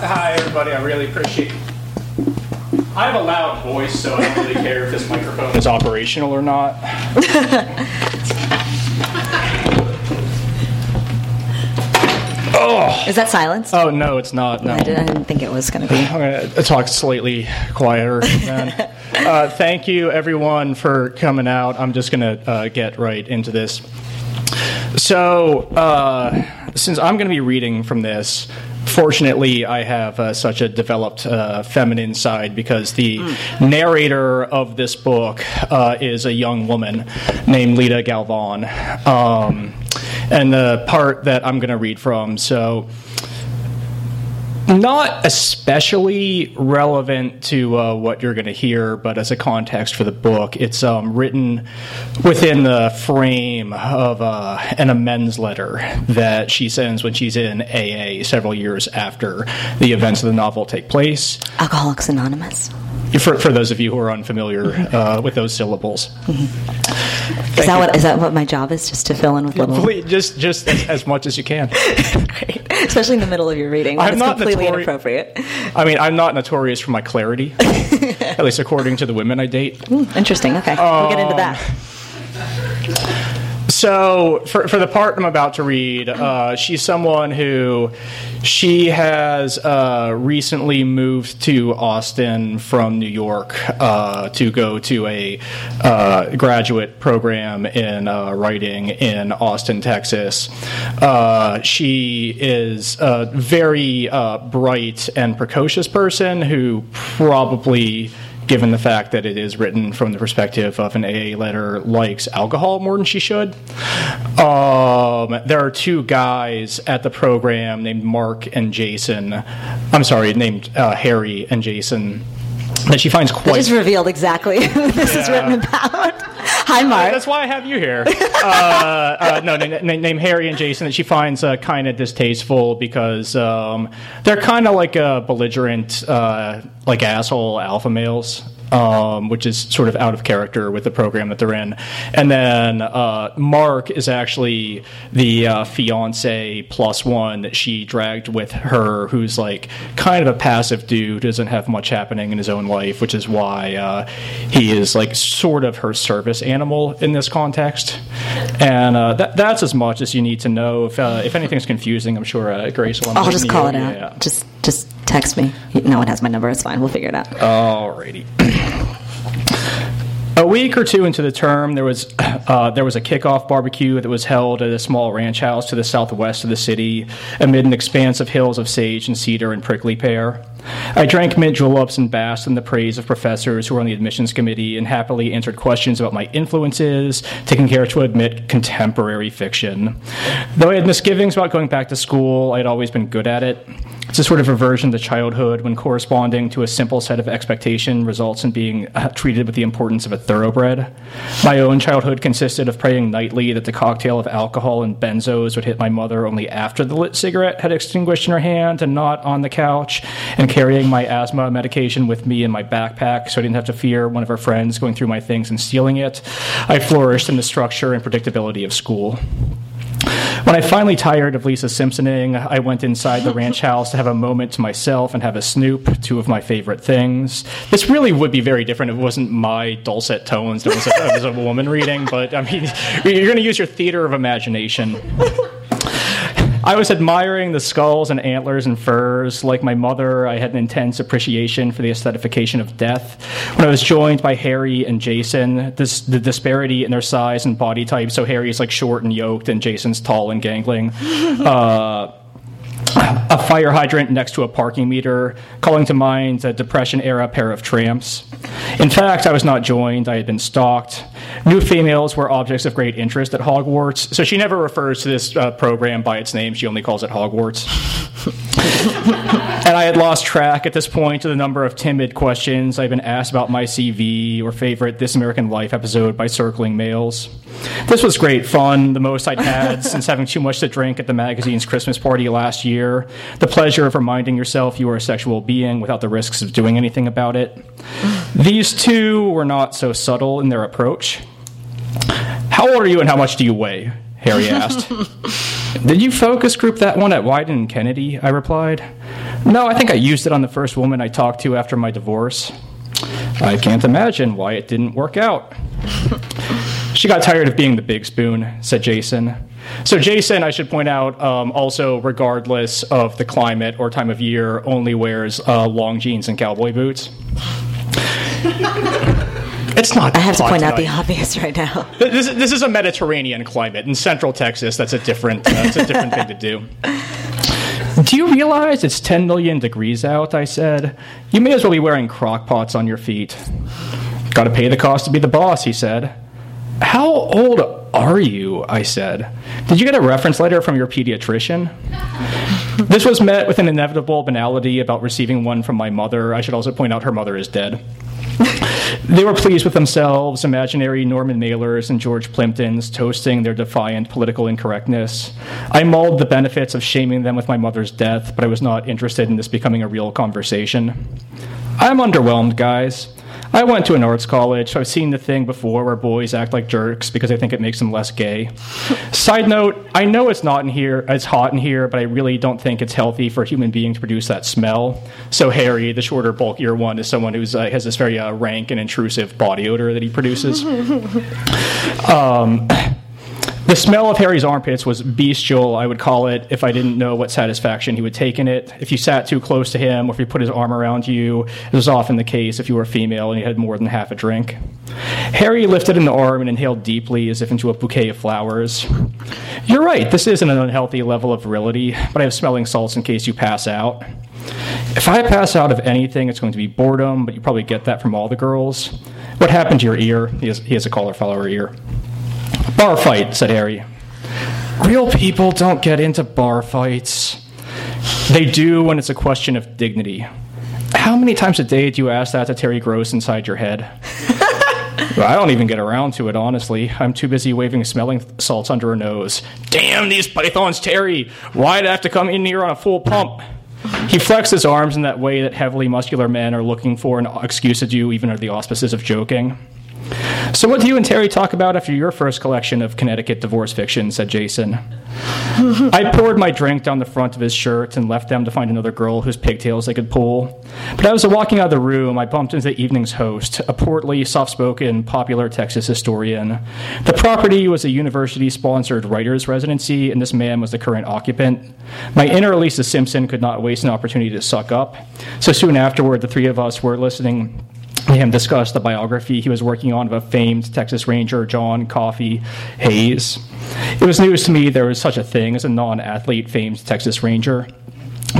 Hi, everybody. I really appreciate. I have a loud voice, so I don't really care if this microphone is operational or not. oh. Is that silence? Oh no, it's not. No. I, did, I didn't think it was going to be. I'm going to talk slightly quieter. Then. uh, thank you, everyone, for coming out. I'm just going to uh, get right into this. So, uh, since I'm going to be reading from this, fortunately, I have uh, such a developed uh, feminine side because the narrator of this book uh, is a young woman named Lita Galvan. Um, and the part that I'm going to read from, so not especially relevant to uh, what you're going to hear, but as a context for the book, it's um, written within the frame of uh, an amends letter that she sends when she's in AA several years after the events of the novel take place. Alcoholics Anonymous. For, for those of you who are unfamiliar uh, with those syllables, Is that what is that what my job is? Just to fill in with little. Please, just just as, as much as you can. Great. Especially in the middle of your reading. When I'm it's not completely notori- inappropriate. I mean, I'm not notorious for my clarity, at least according to the women I date. Interesting. Okay, we'll get into Um, that. So, for, for the part I'm about to read, uh, she's someone who she has uh, recently moved to Austin from New York uh, to go to a uh, graduate program in uh, writing in Austin, Texas. Uh, she is a very bright and precocious person who probably given the fact that it is written from the perspective of an AA letter, likes alcohol more than she should. Um, there are two guys at the program named Mark and Jason. I'm sorry, named uh, Harry and Jason. That she finds quite. just revealed exactly who this is written about. Hi, Mark. That's why I have you here. uh, uh, no, na- na- named Harry and Jason that she finds uh, kind of distasteful because um, they're kind of like uh, belligerent, uh, like asshole alpha males. Um, which is sort of out of character with the program that they're in. And then uh, Mark is actually the uh, fiance plus one that she dragged with her, who's like kind of a passive dude, doesn't have much happening in his own life, which is why uh, he is like sort of her service animal in this context. And uh, that, that's as much as you need to know. If, uh, if anything's confusing, I'm sure uh, Grace will. I'll just call it out. Yeah. Just just text me. No one has my number. It's fine. We'll figure it out. Alrighty. A week or two into the term, there was uh, there was a kickoff barbecue that was held at a small ranch house to the southwest of the city, amid an expanse of hills of sage and cedar and prickly pear. I drank mint juleps and basked in the praise of professors who were on the admissions committee and happily answered questions about my influences, taking care to admit contemporary fiction. Though I had misgivings about going back to school, I had always been good at it. It's a sort of reversion to childhood when corresponding to a simple set of expectation results in being uh, treated with the importance of a thoroughbred. My own childhood consisted of praying nightly that the cocktail of alcohol and benzos would hit my mother only after the lit cigarette had extinguished in her hand and not on the couch, and carrying my asthma medication with me in my backpack so I didn't have to fear one of her friends going through my things and stealing it. I flourished in the structure and predictability of school. When I finally tired of Lisa Simpsoning, I went inside the ranch house to have a moment to myself and have a snoop, two of my favorite things. This really would be very different if it wasn't my dulcet tones that was a, that was a woman reading, but I mean, you're going to use your theater of imagination. I was admiring the skulls and antlers and furs. Like my mother, I had an intense appreciation for the aesthetification of death. When I was joined by Harry and Jason, this, the disparity in their size and body type, so Harry's like short and yoked, and Jason's tall and gangling. Uh, a fire hydrant next to a parking meter, calling to mind a Depression era pair of tramps. In fact, I was not joined, I had been stalked. New females were objects of great interest at Hogwarts, so she never refers to this uh, program by its name, she only calls it Hogwarts. and I had lost track at this point of the number of timid questions I've been asked about my CV or favorite This American Life episode by circling males. This was great fun, the most I'd had since having too much to drink at the magazine's Christmas party last year. The pleasure of reminding yourself you are a sexual being without the risks of doing anything about it. These two were not so subtle in their approach. How old are you and how much do you weigh? Harry asked. Did you focus group that one at Wieden and Kennedy? I replied. No, I think I used it on the first woman I talked to after my divorce. I can't imagine why it didn't work out. she got tired of being the big spoon, said Jason. So, Jason, I should point out, um, also, regardless of the climate or time of year, only wears uh, long jeans and cowboy boots. It's not. I have to point out the obvious right now. This, is- this is a Mediterranean climate. In Central Texas, that's a different. Uh, that's a different thing to do. Do you realize it's 10 million degrees out? I said. You may as well be wearing crock pots on your feet. Got to pay the cost to be the boss, he said. How old are you? I said. Did you get a reference letter from your pediatrician? This was met with an inevitable banality about receiving one from my mother. I should also point out her mother is dead. They were pleased with themselves, imaginary Norman Mailers and George Plimptons toasting their defiant political incorrectness. I mulled the benefits of shaming them with my mother's death, but I was not interested in this becoming a real conversation. I'm underwhelmed, guys. I went to an arts college, so I've seen the thing before where boys act like jerks because I think it makes them less gay. Side note, I know it's not in here, it's hot in here, but I really don't think it's healthy for a human being to produce that smell. So Harry, the shorter, bulkier one, is someone who uh, has this very uh, rank and intrusive body odor that he produces. Um, The smell of Harry's armpits was bestial, I would call it, if I didn't know what satisfaction he would take in it. If you sat too close to him, or if he put his arm around you, it was often the case if you were a female and you had more than half a drink. Harry lifted an arm and inhaled deeply as if into a bouquet of flowers. You're right, this isn't an unhealthy level of virility, but I have smelling salts in case you pass out. If I pass out of anything, it's going to be boredom, but you probably get that from all the girls. What happened to your ear? He has, he has a cauliflower ear. Bar fight, said Harry. Real people don't get into bar fights. They do when it's a question of dignity. How many times a day do you ask that to Terry Gross inside your head? I don't even get around to it, honestly. I'm too busy waving smelling salts under her nose. Damn these pythons, Terry! Why'd I have to come in here on a full pump? He flexed his arms in that way that heavily muscular men are looking for an excuse to do, even under the auspices of joking. So, what do you and Terry talk about after your first collection of Connecticut divorce fiction? said Jason. I poured my drink down the front of his shirt and left them to find another girl whose pigtails they could pull. But as I was walking out of the room, I bumped into the evening's host, a portly, soft spoken, popular Texas historian. The property was a university sponsored writer's residency, and this man was the current occupant. My inner Lisa Simpson could not waste an opportunity to suck up. So soon afterward, the three of us were listening him discuss the biography he was working on of a famed Texas Ranger, John Coffee Hays. It was news to me there was such a thing as a non athlete famed Texas Ranger.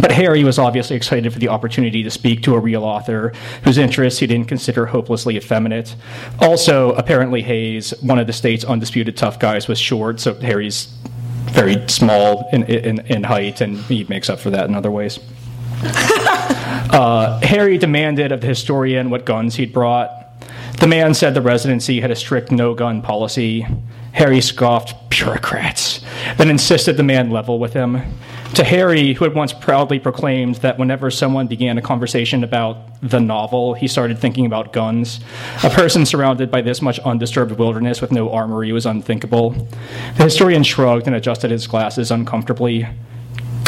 But Harry was obviously excited for the opportunity to speak to a real author whose interests he didn't consider hopelessly effeminate. Also, apparently, Hays, one of the state's undisputed tough guys, was short, so Harry's very small in, in, in height, and he makes up for that in other ways. Uh, Harry demanded of the historian what guns he'd brought. The man said the residency had a strict no gun policy. Harry scoffed, bureaucrats, then insisted the man level with him. To Harry, who had once proudly proclaimed that whenever someone began a conversation about the novel, he started thinking about guns, a person surrounded by this much undisturbed wilderness with no armory was unthinkable. The historian shrugged and adjusted his glasses uncomfortably.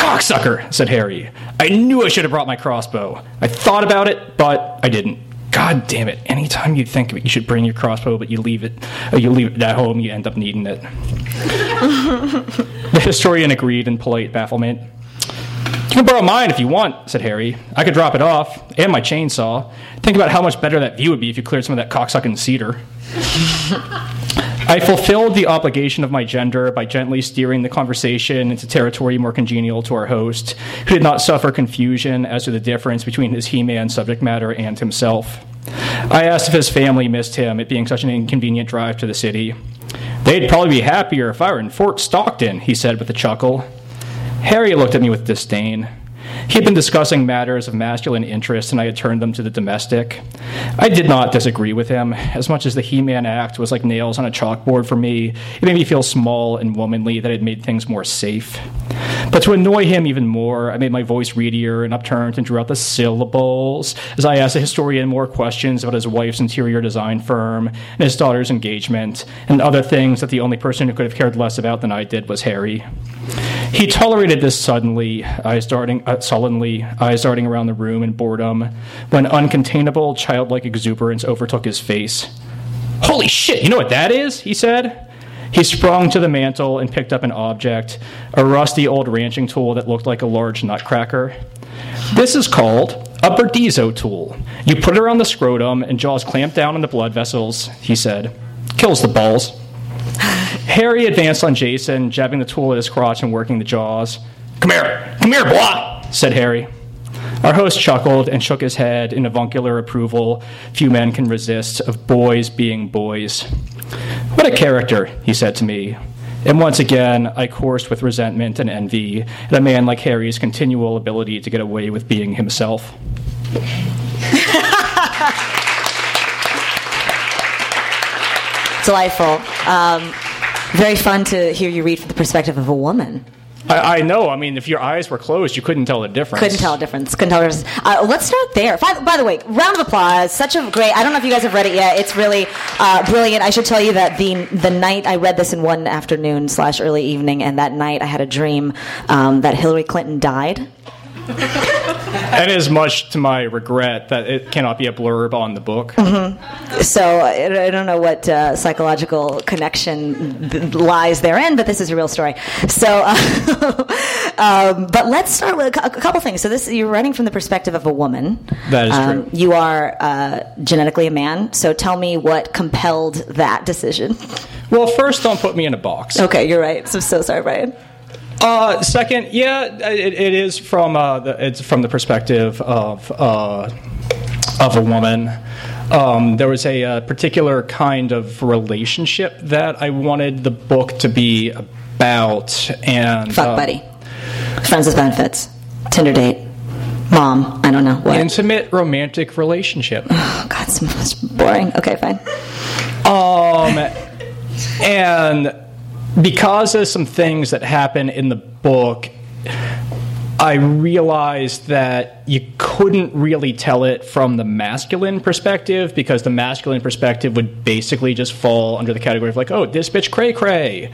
Cocksucker, said Harry. I knew I should have brought my crossbow. I thought about it, but I didn't. God damn it! Anytime you think of it, you should bring your crossbow, but you leave it, uh, you leave it at home, you end up needing it. the historian agreed in polite bafflement. You can borrow mine if you want, said Harry. I could drop it off, and my chainsaw. Think about how much better that view would be if you cleared some of that cocksucking cedar. I fulfilled the obligation of my gender by gently steering the conversation into territory more congenial to our host, who did not suffer confusion as to the difference between his He Man subject matter and himself. I asked if his family missed him, it being such an inconvenient drive to the city. They'd probably be happier if I were in Fort Stockton, he said with a chuckle. Harry looked at me with disdain. He had been discussing matters of masculine interest, and I had turned them to the domestic. I did not disagree with him. As much as the He Man act was like nails on a chalkboard for me, it made me feel small and womanly that it made things more safe. But to annoy him even more, I made my voice readier and upturned and drew out the syllables as I asked the historian more questions about his wife's interior design firm and his daughter's engagement and other things that the only person who could have cared less about than I did was Harry. He tolerated this suddenly, eyes darting, uh, sullenly, eyes darting around the room in boredom, when uncontainable, childlike exuberance overtook his face. Holy shit, you know what that is? he said. He sprung to the mantel and picked up an object, a rusty old ranching tool that looked like a large nutcracker. This is called a Burdizzo tool. You put it around the scrotum and jaws clamp down on the blood vessels, he said. Kills the balls. Harry advanced on Jason, jabbing the tool at his crotch and working the jaws. Come here, come here, boy, said Harry. Our host chuckled and shook his head in avuncular approval few men can resist of boys being boys. What a character, he said to me. And once again, I coursed with resentment and envy at a man like Harry's continual ability to get away with being himself. Delightful. Um, very fun to hear you read from the perspective of a woman. I, I, know. I mean, if your eyes were closed, you couldn't tell the difference. Couldn't tell a difference. Couldn't tell the difference. Uh, let's start there. By, by, the way, round of applause. Such a great. I don't know if you guys have read it yet. It's really uh, brilliant. I should tell you that the the night I read this in one afternoon slash early evening, and that night I had a dream um, that Hillary Clinton died and as much to my regret that it cannot be a blurb on the book. Mm-hmm. So I, I don't know what uh, psychological connection th- lies therein, but this is a real story. So, uh, um, but let's start with a, a, couple things. So this you're writing from the perspective of a woman. That is um, true. You are uh, genetically a man. So tell me what compelled that decision. Well, first, don't put me in a box. Okay, you're right. So so sorry, Brian. Uh, second, yeah, it, it is from uh, the, it's from the perspective of uh, of a woman. Um, there was a, a, uh, particular kind of relationship that I wanted the book to be about, and fuck buddy, friends with benefits, Tinder date, mom. I don't know what intimate romantic relationship. Oh God, so boring. Okay, fine. Um, and because of some things that happen in the book, I realized that you couldn't really tell it from the masculine perspective because the masculine perspective would basically just fall under the category of like, oh, this bitch cray cray,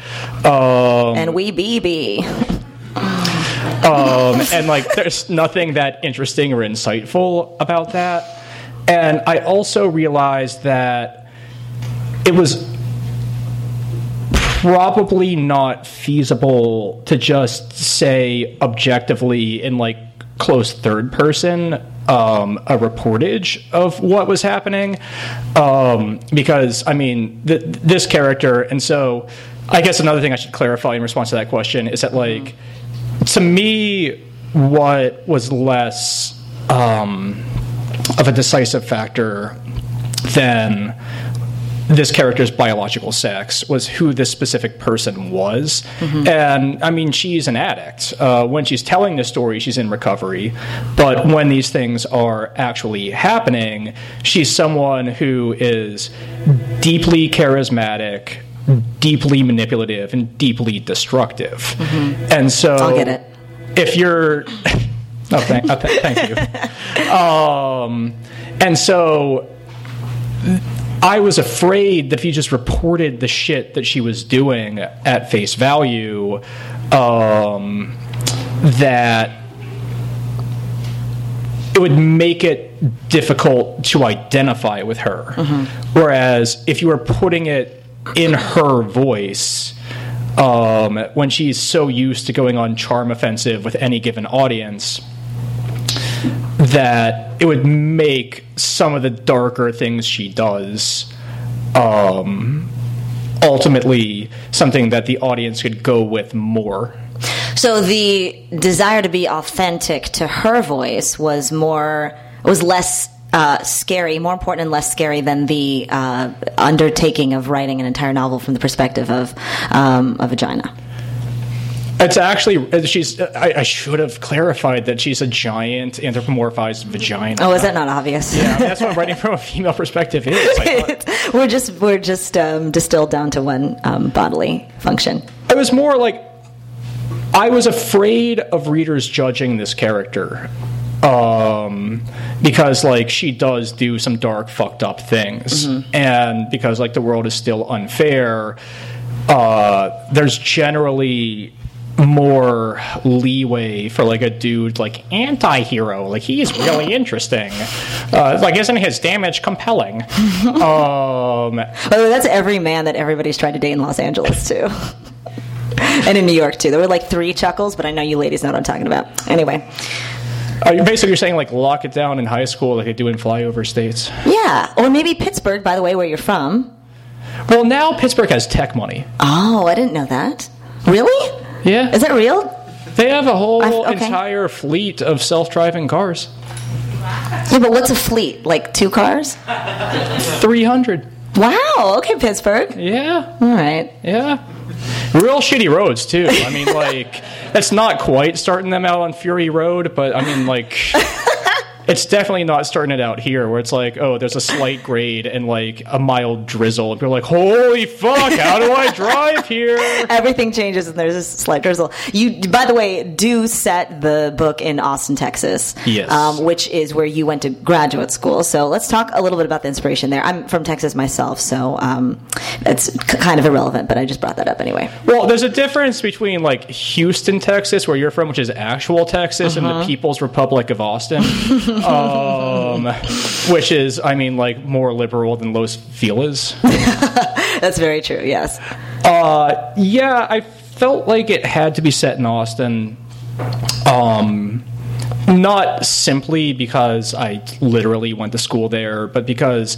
um, and we BB. um, and like, there's nothing that interesting or insightful about that. And I also realized that it was probably not feasible to just say objectively in like close third person um, a reportage of what was happening. Um, because I mean th- this character and so I guess another thing I should clarify in response to that question is that like to me what was less um, of a decisive factor than this character's biological sex was who this specific person was. Mm-hmm. And I mean, she's an addict. Uh, when she's telling the story, she's in recovery. But when these things are actually happening, she's someone who is deeply charismatic, deeply manipulative, and deeply destructive. Mm-hmm. And so. I'll get it. If you're. oh, thank, oh, th- thank you. Um, and so I was afraid that if you just reported the shit that she was doing at face value, um, that it would make it difficult to identify with her. Mm-hmm. Whereas if you were putting it in her voice, um, when she's so used to going on charm offensive with any given audience, that it would make some of the darker things she does um, ultimately something that the audience could go with more. So the desire to be authentic to her voice was more was less uh, scary, more important and less scary than the uh, undertaking of writing an entire novel from the perspective of um, a vagina. It's actually she's. I, I, should have clarified that she's a giant anthropomorphized vagina. Oh, is that not obvious? Yeah, I mean, that's what writing from a female perspective is. we're just we're just um, distilled down to one um, bodily function. It was more like I was afraid of readers judging this character um, because like she does do some dark, fucked up things, mm-hmm. and because like the world is still unfair. Uh, there's generally more leeway for like a dude like anti-hero like he's really interesting uh, like isn't his damage compelling um well, that's every man that everybody's tried to date in los angeles too and in new york too there were like three chuckles but i know you ladies know what i'm talking about anyway uh, basically, you're saying like lock it down in high school like they do in flyover states. Yeah, or maybe Pittsburgh, by the way, where you're from. Well, now Pittsburgh has tech money. Oh, I didn't know that. Really? Yeah. Is that real? They have a whole okay. entire fleet of self-driving cars. Yeah, but what's a fleet? Like two cars? 300. Wow. Okay, Pittsburgh. Yeah. All right. Yeah. Real shitty roads too. I mean, like that's not quite starting them out on Fury Road, but I mean, like it's definitely not starting it out here where it's like, oh, there's a slight grade and like a mild drizzle. And you're like, holy fuck, how do I drive here? Everything changes and there's a slight drizzle. You, by the way, do set the book in Austin, Texas. Yes. Um, which is where you went to graduate school. So let's talk a little bit about the inspiration there. I'm from Texas myself, so um, it's kind of irrelevant, but I just brought that up anyway. Well, there's a difference between like Houston, Texas, where you're from, which is actual Texas, uh-huh. and the uh-huh. People's Republic of Austin. um, which is, I mean, like more liberal than Los Feliz. That's very true. Yes. Uh, yeah, I felt like it had to be set in Austin. Um, not simply because I literally went to school there, but because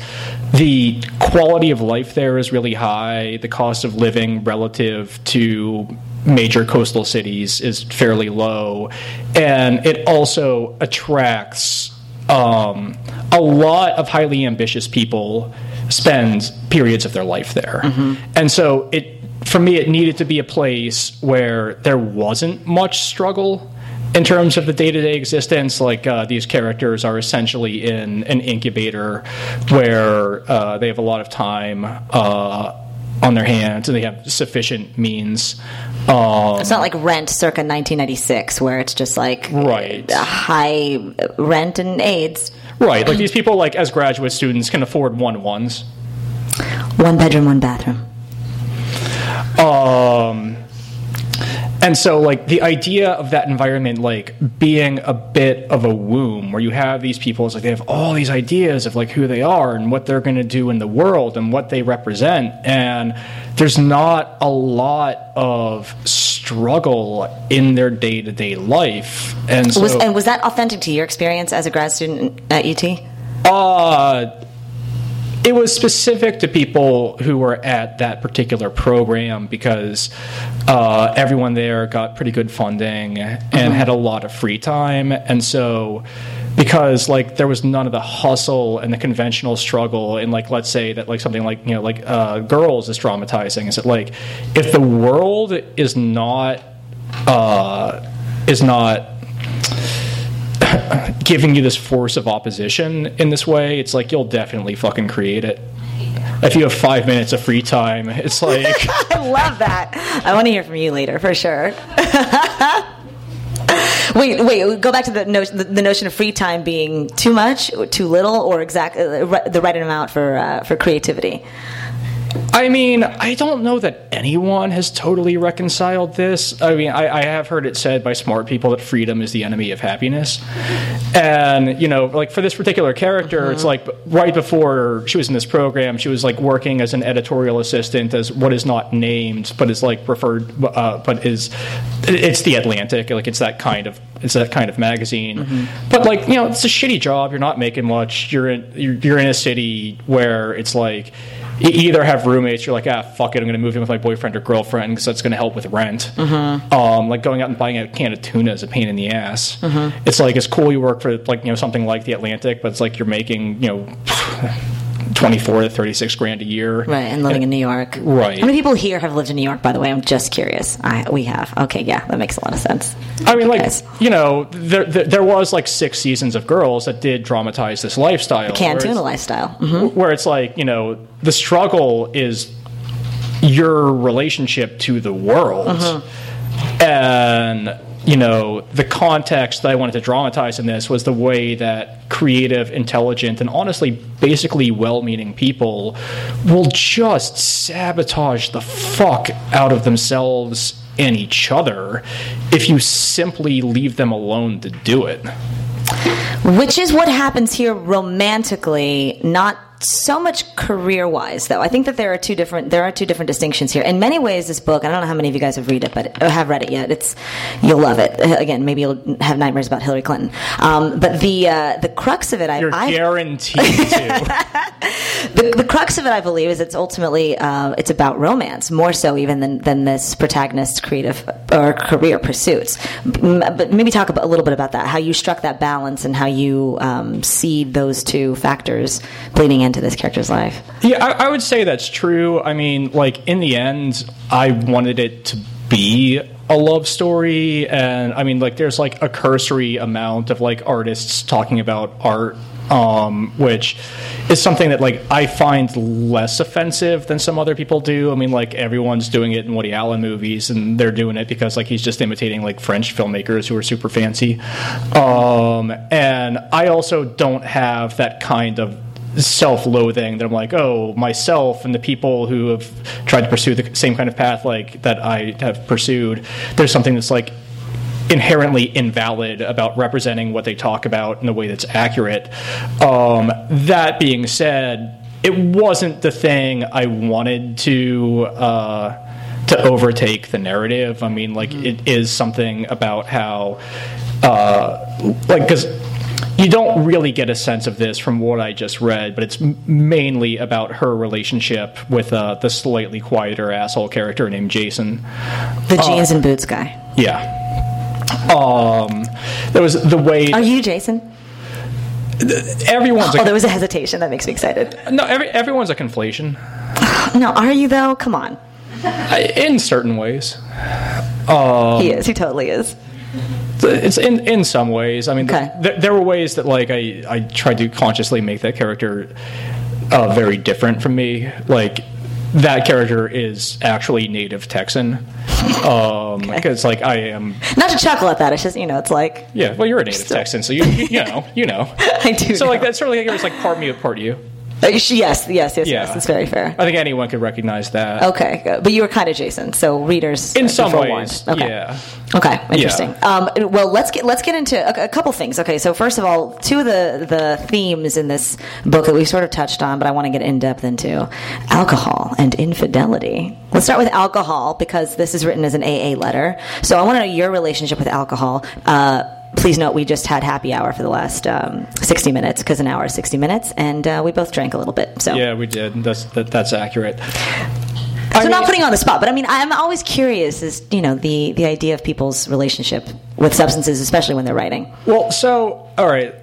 the quality of life there is really high. The cost of living relative to major coastal cities is fairly low, and it also attracts um, a lot of highly ambitious people spend periods of their life there. Mm-hmm. And so it for me it needed to be a place where there wasn't much struggle in terms of the day-to-day existence like uh, these characters are essentially in an incubator where uh, they have a lot of time uh, on their hands and they have sufficient means. Um, it's not like rent circa 1996 where it's just like right. high rent and AIDS. Right, like these people, like as graduate students, can afford one ones. One bedroom, one bathroom. Um, and so like the idea of that environment like being a bit of a womb where you have these people it's like they have all these ideas of like who they are and what they're going to do in the world and what they represent. And there's not a lot of struggle in their day-to-day life. And so was, and was that authentic to your experience as a grad student at UT uh it was specific to people who were at that particular program because uh, everyone there got pretty good funding and mm-hmm. had a lot of free time, and so because like there was none of the hustle and the conventional struggle and like let's say that like something like you know like uh, girls is traumatizing is that like if the world is not uh, is not giving you this force of opposition in this way, it's like you'll definitely fucking create it. If you have five minutes of free time, it's like. I love that. I want to hear from you later for sure. wait, wait. Go back to the notion, the, the, notion of free time being too much, too little, or exact uh, the right amount for uh, for creativity. I mean, I don't know that anyone has totally reconciled this. I mean, I, I, have heard it said by smart people that freedom is the enemy of happiness. And, you know, like for this particular character, mm-hmm. it's like right before she was in this program, she was like working as an editorial assistant as what is not named, but is like referred, uh, but is, it's the Atlantic. Like it's that kind of, it's that kind of magazine. Mm-hmm. But like, you know, it's a shitty job. You're not making much. You're in, you're, you're in a city where it's like, you either have roommates, you're like, ah, fuck it, I'm going to move in with my boyfriend or girlfriend because that's going to help with rent. Um, like going out and buying a can of tuna is a pain in the ass. It's like it's cool you work for like you know something like the Atlantic, but it's like you're making you know. 24 to 36 grand a year. Right, and living in New York. Right. How many people here have lived in New York, by the way? I'm just curious. I, we have. Okay, yeah, that makes a lot of sense. I mean, like Guys. you know, there, there there was like six seasons of Girls that did dramatize this lifestyle. The where tuna it's- lifestyle. hmm where it's like you know the struggle is your relationship to the world and you know the context that i wanted to dramatize in this was the way that creative intelligent and honestly basically well-meaning people will just sabotage the fuck out of themselves and each other if you simply leave them alone to do it. Which is what happens here romantically, not so much career wise though. I think that there are two different there are two different distinctions here. In many ways this book, I don't know how many of you guys have read it, but or have read it yet. It's you'll love it. Again, maybe you'll have nightmares about Hillary Clinton. Um, but the uh, the crux of it I, you're I guaranteed to the, the crux of it, I believe, is it's ultimately uh, it's about romance more so even than, than this protagonist's creative or career pursuits. M- But maybe talk about, a little bit about that, how you struck that balance and how you um, see those two factors bleeding into this character's life. Yeah, I, I would say that's true. I mean, like in the end, I wanted it to be a love story, and I mean, like there's like a cursory amount of like artists talking about art. Um, which is something that like I find less offensive than some other people do. I mean, like everyone's doing it in Woody Allen movies, and they're doing it because like he's just imitating like French filmmakers who are super fancy. Um, and I also don't have that kind of self-loathing that I'm like, oh, myself and the people who have tried to pursue the same kind of path like that I have pursued. There's something that's like inherently invalid about representing what they talk about in a way that's accurate. Um, that being said, it wasn't the thing I wanted to. Uh, to overtake the narrative. I mean, like it is something about how, uh, like, because you don't really get a sense of this from what I just read, but it's mainly about her relationship with uh, the slightly quieter asshole character named Jason. The jeans and boots guy. Yeah. Um, there was the way Are you Jason? everyone's Oh, a, there was a hesitation. That makes me excited. no, every, everyone's a conflation No, are you though? Come on. In certain ways. he is. He totally is. It's in in some ways. I mean, Okay. th- there were ways that like I I tried to consciously make that character uh, very different from me. Like that character is actually native Texan. Um, because like I am. Not to chuckle at that. It's just you know, it's like Yeah, well, you're a native Texan, so you you, you know you know. I do. So like know. that's sort of like it's like part me, part you. Uh, yes, yes, yes, Yeah. yes. That's very fair. I think anyone could recognize that. Okay, good. but you were kind of Jason, so readers In uh, some be ways. Okay. yeah. Okay, interesting. Um, well, let's get let's get into a, a couple things. Okay, so first of all, two of the the themes in this book that we sort of touched on, but I want to get in depth into alcohol and infidelity. Let's start with alcohol because this is written as an AA letter. So I want to know your relationship with alcohol. Uh, Please note we just had happy hour for the last um, 60 minutes because an hour is 60 minutes, and uh, we both drank a little bit. So Yeah, we did. That's that, that's accurate. so not putting you on the spot, but I mean, I'm always curious as you know the the idea of people's relationship with substances, especially when they're writing. Well, so all right.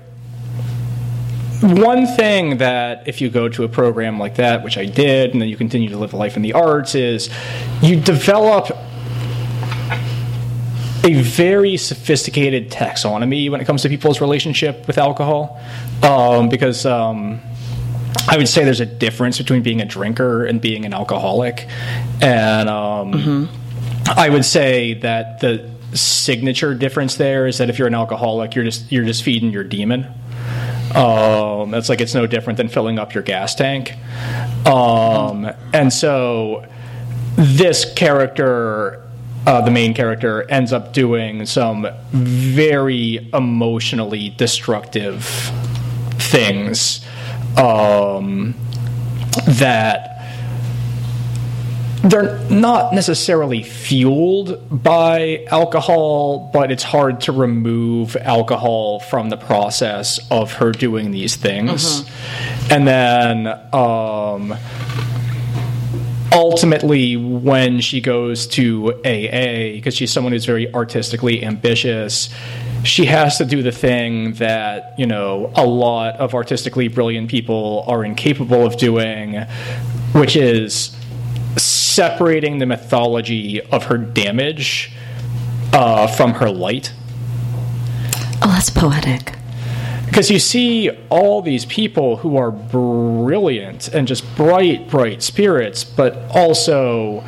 One thing that if you go to a program like that, which I did, and then you continue to live a life in the arts, is you develop a very sophisticated taxonomy when it comes to people's relationship with alcohol, um, because. Um, I would say there's a difference between being a drinker and being an alcoholic, and um, I would say that the signature difference there is that if you're an alcoholic, you're just you're just feeding your demon. Um, that's like it's no different than filling up your gas tank. Um, and so this character, uh, the main character, ends up doing some very emotionally destructive things um, that they're not necessarily fueled by alcohol, but it's hard to remove alcohol from the process of her doing these things. And then um, ultimately, when she goes to AA, because she's someone who's very artistically ambitious, she has to do the thing that, you know, a lot of artistically brilliant people are incapable of doing, which is separating the mythology of her damage uh, from her light. Oh, that's poetic. Because you see all these people who are brilliant and just bright, bright spirits, but also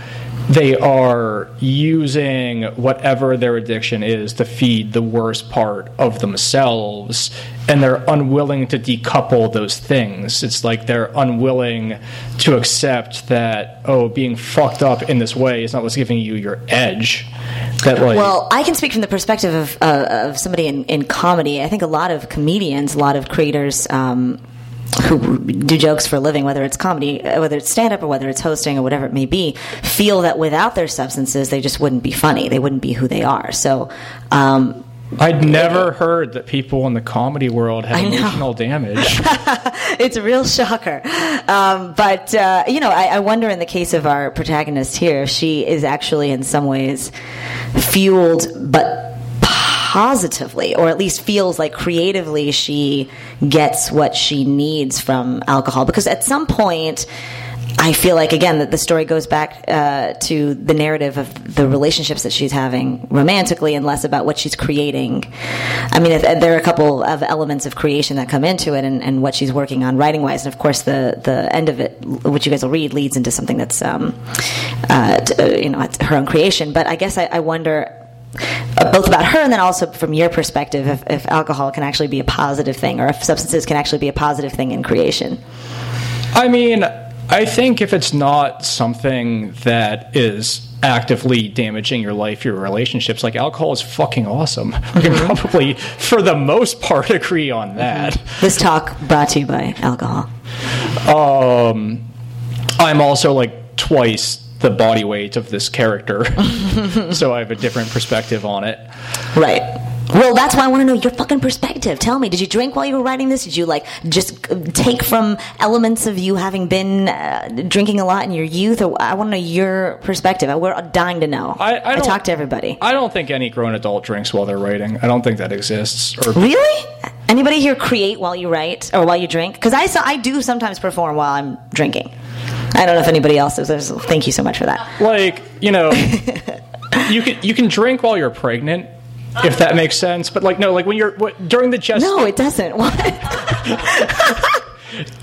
they are using whatever their addiction is to feed the worst part of themselves and they're unwilling to decouple those things. It's like they're unwilling to accept that oh being fucked up in this way is not what's giving you your edge that Well, I can speak from the perspective of, uh, of somebody in, in comedy. I think a lot of comedians, a lot of creators um, who do jokes for a living, whether it's comedy, uh, whether it's stand up, or whether it's hosting, or whatever it may be, feel that without their substances, they just wouldn't be funny. They wouldn't be who they are. So, um, I'd never heard that people in the comedy world had emotional damage. it's a real shocker. Um, but, uh, you know, I, I wonder in the case of our protagonist here, if she is actually in some ways fueled, but positively, or at least feels like creatively she gets what she needs from alcohol. Because at some point, I feel like again that the story goes back uh, to the narrative of the relationships that she's having romantically, and less about what she's creating. I mean, if- there are a couple of elements of creation that come into it, and, and what she's working on writing wise, and of course the the end of it, which you guys will read, leads into something that's um, uh, t- uh, you know her own creation. But I guess I, I wonder. uh, Both about her and then also from your perspective, if, if alcohol can actually be a positive thing, or if substances can actually be a positive thing in creation. I mean, I think if it's not something that is actively damaging your life, your relationships, like alcohol is fucking awesome. We can probably, for the most part, agree on that. This talk brought to you by alcohol. Um, I'm also like twice the body weight of this character, so I have a different perspective on it. Right. Well, that's why I want to know your fucking perspective. Tell me, did you drink while you were writing this? Did you like just uh, take from elements of you having been uh, drinking a lot in your youth? Or I want to know your perspective. We're dying to know. I- I don't- talk to everybody. I don't think any grown adult drinks while they're writing. I don't think that exists. Or really? Anybody here create while you write or while you drink? Because I so I do sometimes perform while I'm drinking. I don't know if anybody else does. There's- Thank you so much for that. like you know you can you can drink while you're pregnant if that makes sense but like no like when you're what, during the gest No, it doesn't. What?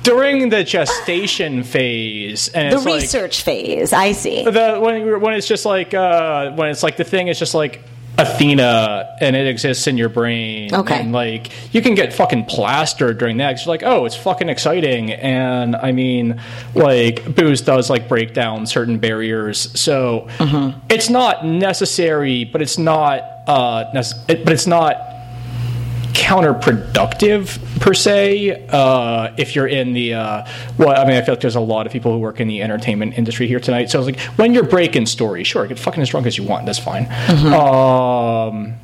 during the gestation phase and the it's like research phase. I see. the when when it's just like uh when it's like the thing is just like Athena and it exists in your brain. Okay. And like you can get fucking plastered during that. you're like, oh, it's fucking exciting. And I mean, like booze does like break down certain barriers. So Mm-hmm. it's not necessary, but it's not uh nece- it, but it's not counterproductive per se uh, if you're in the uh, well i mean i feel like there's a lot of people who work in the entertainment industry here tonight so it's like when you're breaking stories sure get fucking as drunk as you want that's fine um,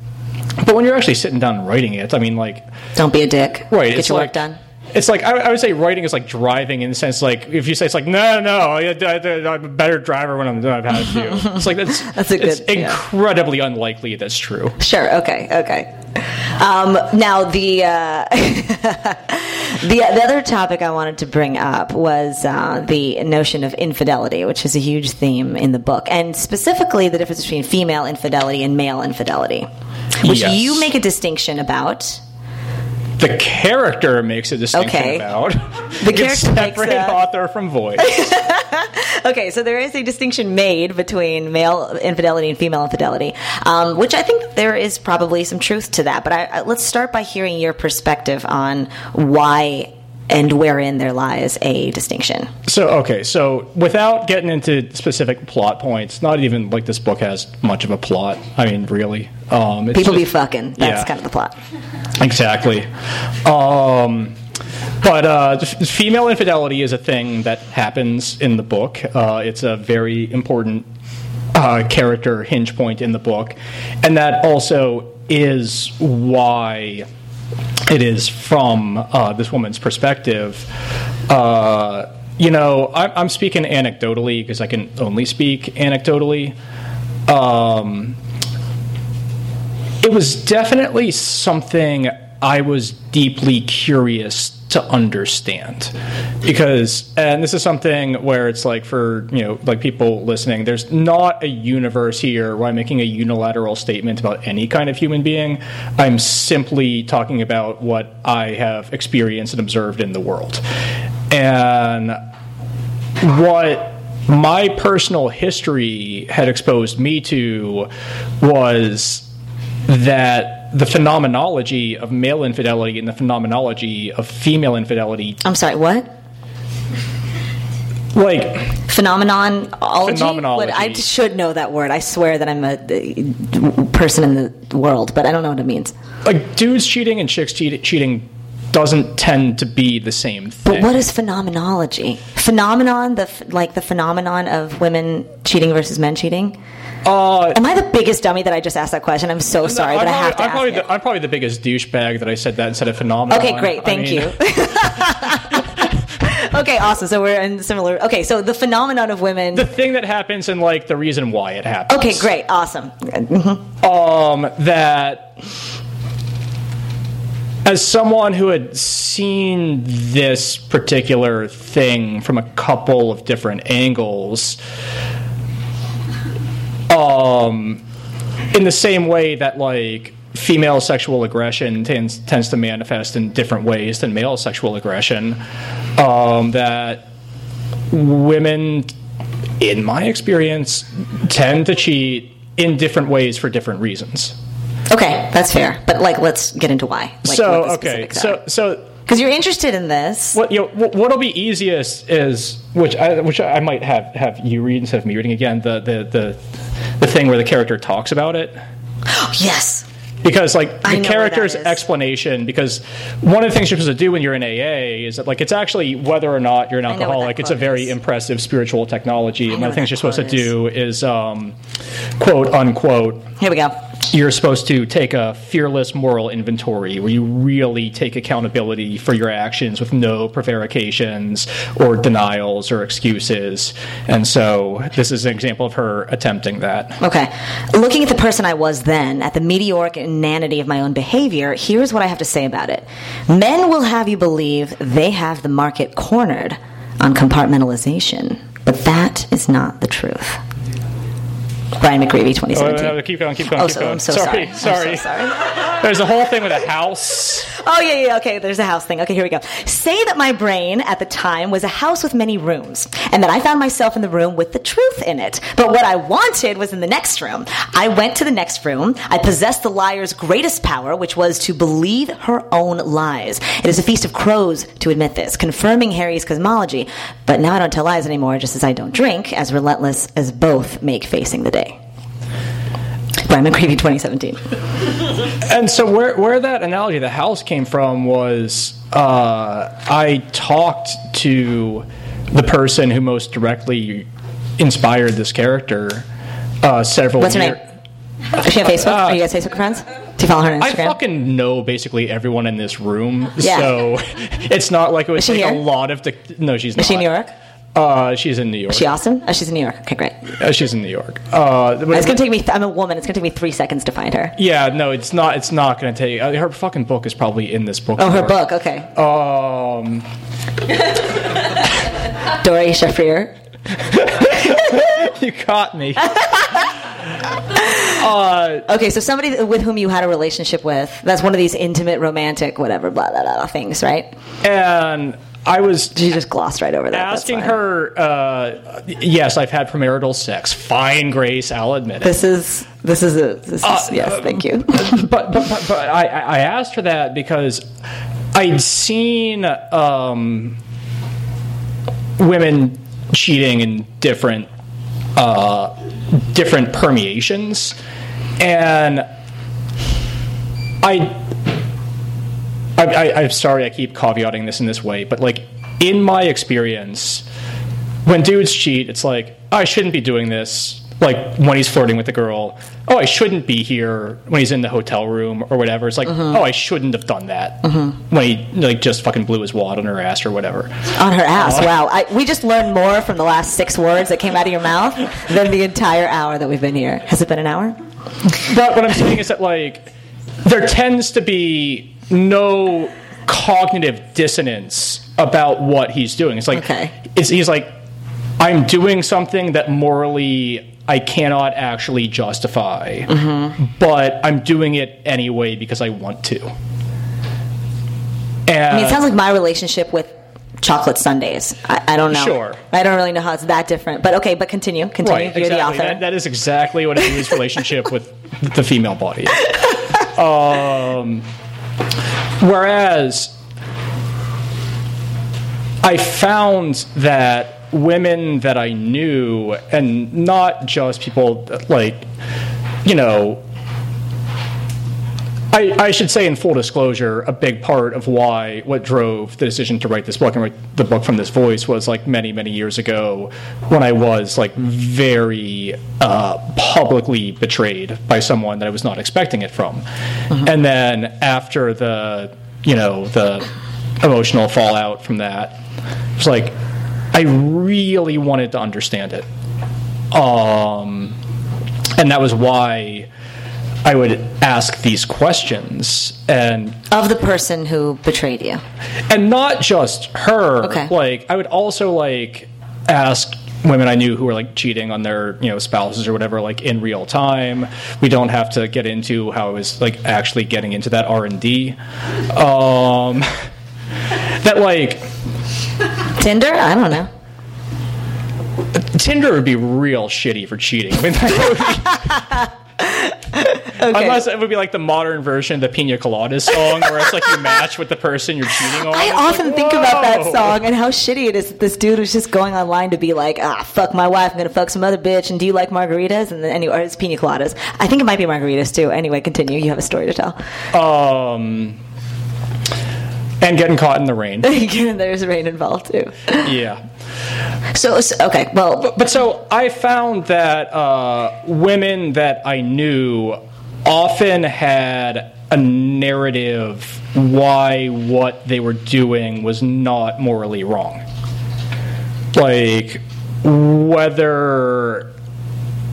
but when you're actually sitting down and writing it i mean like Don't be a dick. right Get your like, work done. It's like I, I would say writing is like driving in the sense like if you say it's like no no I, i'm a better driver when i'm done i've had a few it's like that's That's a it's good- yeah. incredibly unlikely that's true Sure. Okay. Okay. Um, now the uh, the the other topic I wanted to bring up was uh, the notion of infidelity, which is a huge theme in the book, and specifically the difference between female infidelity and male infidelity, which Yes. you make a distinction about. The character makes a distinction Okay. about The character makes separate a- author from voice. Okay, so there is a distinction made between male infidelity and female infidelity, um, which I think there is probably some truth to that. But I, I, let's start by hearing your perspective on why and wherein there lies a distinction. so okay, so without getting into specific plot points, not even like this book has much of a plot. I mean, really, um, it's People be fucking. That's yeah. kind of the plot. Exactly. Um, but uh, female infidelity is a thing that happens in the book. Uh, it's a very important uh, character hinge point in the book, and that also is why it is from uh, this woman's perspective. Uh, you know, I'm, I'm speaking anecdotally because I can only speak anecdotally. Um, it was definitely something I was deeply curious to understand. Because and this is something where it's like for you know like people listening there's not a universe here where i'm making a unilateral statement about any kind of human being. I'm simply talking about what i have experienced and observed in the world. And what my personal history had exposed me to was that the phenomenology of male infidelity and the phenomenology of female infidelity I'm sorry, what? like Phenomenology? Phenomenology. What- I should know that word. I swear that I'm a, person in the world, but I don't know what it means. like dudes cheating and chicks cheat- cheating doesn't tend to be the same thing. But what is phenomenology? Phenomenon, the f- like the phenomenon of women cheating versus men cheating. Uh, Am I the biggest dummy that I just asked that question? I'm so sorry, I'm but I have to I'm probably, the, I'm probably the biggest douchebag that I said that instead of phenomenon. Okay, great. I Thank mean- you. okay, awesome. So we're in similar. Okay, so the phenomenon of women. the thing that happens and like the reason why it happens. Okay, great, awesome. um, that as someone who had seen this particular thing from a couple of different angles, um, in the same way that like female sexual aggression tends tends to manifest in different ways than male sexual aggression, um, that women, in my experience, tend to cheat in different ways for different reasons. Okay, that's fair. But like, let's get into why. Like, so okay, so are. so because you're interested in this. what you know, what'll be easiest is which I which I might have have you read instead of me reading again the the the the thing where the character talks about it Yes. because like the character's explanation because one of the things you're supposed to do when you're in AA is that like it's actually whether or not you're an know what that alcoholic it's a very is. impressive spiritual technology and one of the things you're supposed to do is um, quote unquote Here we go. You're supposed to take a fearless moral inventory where you really take accountability for your actions with no prevarications or denials or excuses. And so this is an example of her attempting that. Okay. Looking at the person I was then, at the meteoric inanity of my own behavior, here's what I have to say about it. Men will have you believe they have the market cornered on compartmentalization, but that is not the truth. Brian McGreevy, Oh, 2017. no, keep going, keep going, Oh, keep so, going. I'm so sorry, sorry. sorry. So sorry. There's a whole thing with a house. Oh, yeah, yeah, okay, there's a house thing. Okay, here we go. Say that my brain at the time was a house with many rooms, and that I found myself in the room with the truth in it. But what I wanted was in the next room. I went to the next room. I possessed the liar's greatest power, which was to believe her own lies. It is a feast of crows to admit this, confirming Harry's cosmology. But now I don't tell lies anymore, just as I don't drink, as relentless as both make facing the day. Brian McGreevy, 2017. And so where where that analogy, the house came from was uh, I talked to the person who most directly inspired this character uh, several What's her year- name? Is she on Facebook? Are you guys Facebook friends? Do you follow her on Uh, I fucking know basically everyone in this room, Yeah. so it's not like it Is she take a here? lot of. De- no, she's not. Is she in New York? Uh, she's in New York. Is she Austin? Oh, she's in New York. Okay, great. Uh, she's in New York. Uh, It's gonna take me. Th- I'm a woman. It's gonna take me three seconds to find her. yeah, no, it's not. It's not going to take. Uh, her fucking book is probably in this book. Oh, her book. Okay. Um, Doree Shafrir. you caught me. Uh, Okay, so somebody with whom you had a relationship with. That's one of these intimate, romantic, whatever, blah blah blah things, right? and I was She just glossed right over that. Asking her. Uh, yes, I've had premarital sex. Fine, Grace, I'll admit it. This is this is a this is, Uh, yes. Thank you. but but, but, but I, I asked her that because I'd seen um, women cheating in different uh, different permeations, and I. I, I, I'm sorry I keep caveating this in this way, but like in my experience, when dudes cheat, it's like I shouldn't be doing this. like when he's flirting with the girl, oh, I shouldn't be here when he's in the hotel room or whatever. It's like, Mm-hmm. oh, I shouldn't have done that when he like just fucking blew his wad on her ass or whatever. On her ass. Wow. I, we just learned more from the last six words that came out of your mouth than the entire hour that we've been here. Has it been an hour? But what I'm saying is that like there tends to be no cognitive dissonance about what he's doing. It's like Okay. it's he's like I'm doing something that morally I cannot actually justify, but I'm doing it anyway because I want to. And I mean, it sounds like my relationship with chocolate sundaes. I, I don't know. Sure. I don't really know how it's that different. But okay, but continue. Continue. right, You're exactly. the author. That, that is exactly what a dude's relationship with the female body is. Um, whereas I found that women that I knew, and not just people that, like, you know, I, I should say, in full disclosure, a big part of why what drove the decision to write this book and write the book from this voice was like many, many years ago when I was like very uh, publicly betrayed by someone that I was not expecting it from. And then after the, you know, the emotional fallout from that, it was like, I really wanted to understand it. Um, and that was why I would ask these questions and of the person who betrayed you. and not just her. Okay. Like I would also like ask women I knew who were like cheating on their you know spouses or whatever like in real time. We don't have to get into how I was like actually getting into that R and D. Um, that like Tinder? I don't know. Tinder would be real shitty for cheating. I mean, that would be- Okay. Unless it would be like the modern version of the Pina Coladas song, where it's like you match with the person you're cheating on. I It's often like, think about that song and how shitty it is that this dude was just going online to be like, ah, fuck my wife, I'm gonna fuck some other bitch, and do you like margaritas? And then anyway, or it's pina coladas. I think it might be margaritas too. Anyway, continue. You have a story to tell. Um, and getting caught in the rain. There's rain involved too. Yeah. So, so okay, well, But so I found that uh, women that I knew often had a narrative why what they were doing was not morally wrong. Like, whether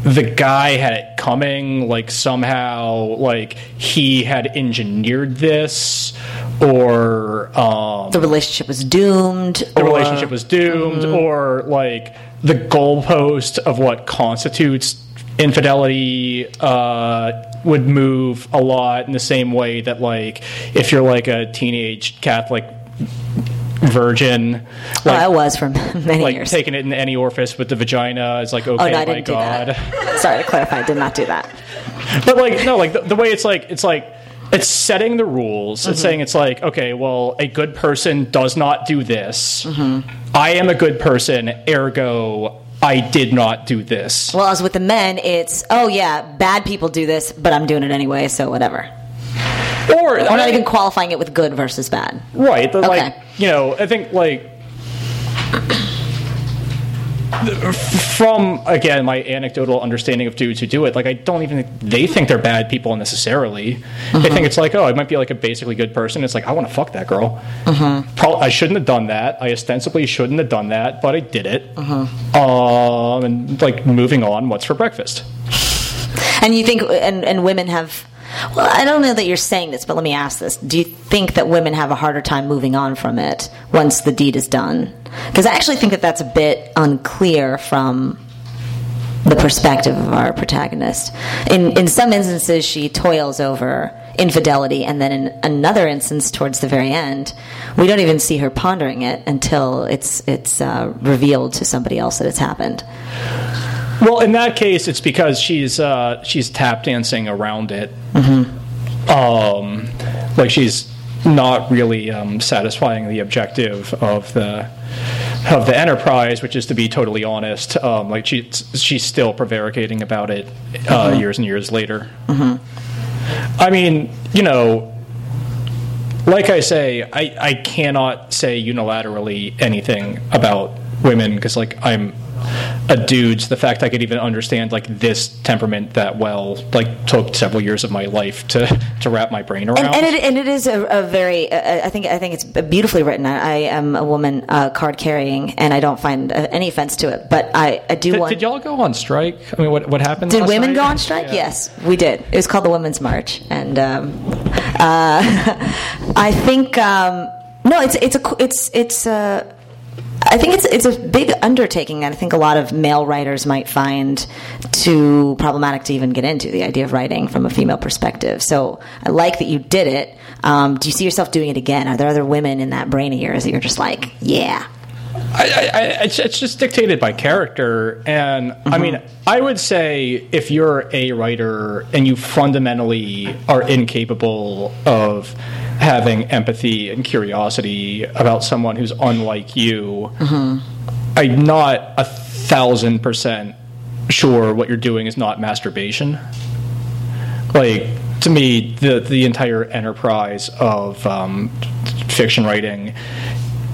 the guy had it coming, like somehow, like he had engineered this, or um, the relationship was doomed. the relationship was doomed, or like the goalpost of what constitutes infidelity uh, would move a lot in the same way that like if you're like a teenage Catholic virgin, Oh, I was for many like years. taking it in any orifice with the vagina is like okay, oh no, I my didn't do God. that. Sorry to clarify, I did not do that. But like no, like the, the way it's like it's like it's setting the rules. Mm-hmm. It's saying it's like okay, well, a good person does not do this. Mm-hmm. I am a good person, ergo, I did not do this. Well, as with the men, it's oh yeah, bad people do this, but I'm doing it anyway, so whatever. Or I'm not even qualifying it with good versus bad. right, the, like Okay. you know, I think like. From again my anecdotal understanding of dudes who do it, like I don't even think they think they're bad people necessarily. Mm-hmm. They think it's like, oh, I might be like a basically good person. It's like I want to fuck that girl. Mm-hmm. Pro- I shouldn't have done that. I ostensibly shouldn't have done that, but I did it. Mm-hmm. Um, and like moving on. What's for breakfast? And you think, and, and women have, well, I don't know that you're saying this, but let me ask this. Do you think that women have a harder time moving on from it once the deed is done? Because I actually think that that's a bit unclear from the perspective of our protagonist. In, in some instances, she toils over infidelity, and then in another instance, towards the very end, we don't even see her pondering it until it's, it's uh, revealed to somebody else that it's happened. Well, in that case, it's because she's uh, she's tap dancing around it. Mm-hmm. Um, like she's not really um, satisfying the objective of the of the enterprise, which is to be totally honest. Um, like she she's still prevaricating about it uh, Mm-hmm. years and years later. I mean, you know, like I say, I, I cannot say unilaterally anything about women because like I'm a dude. The fact I could even understand like this temperament that well, like took several years of my life to to wrap my brain around. And, and, it, and it is a, a very, uh, I think, I think it's beautifully written. I, I am a woman uh, card carrying, and I don't find uh, any offense to it. But I, I do did, want. did y'all go on strike? I mean, what what happened? Did women night? go on strike? Yeah. Yes, we did. It was called the Women's March, and um, uh, I think um, no, it's it's a it's it's a. I think it's it's a big undertaking that I think a lot of male writers might find too problematic to even get into the idea of writing from a female perspective. So I like that you did it. Um, do you see yourself doing it again? Are there other women in that brain of yours that you're just like, yeah? I, I, it's, it's just dictated by character, and I mean, I would say if you're a writer and you fundamentally are incapable of having empathy and curiosity about someone who's unlike you, I'm not a thousand percent sure what you're doing is not masturbation. Like to me, the the entire enterprise of um, fiction writing,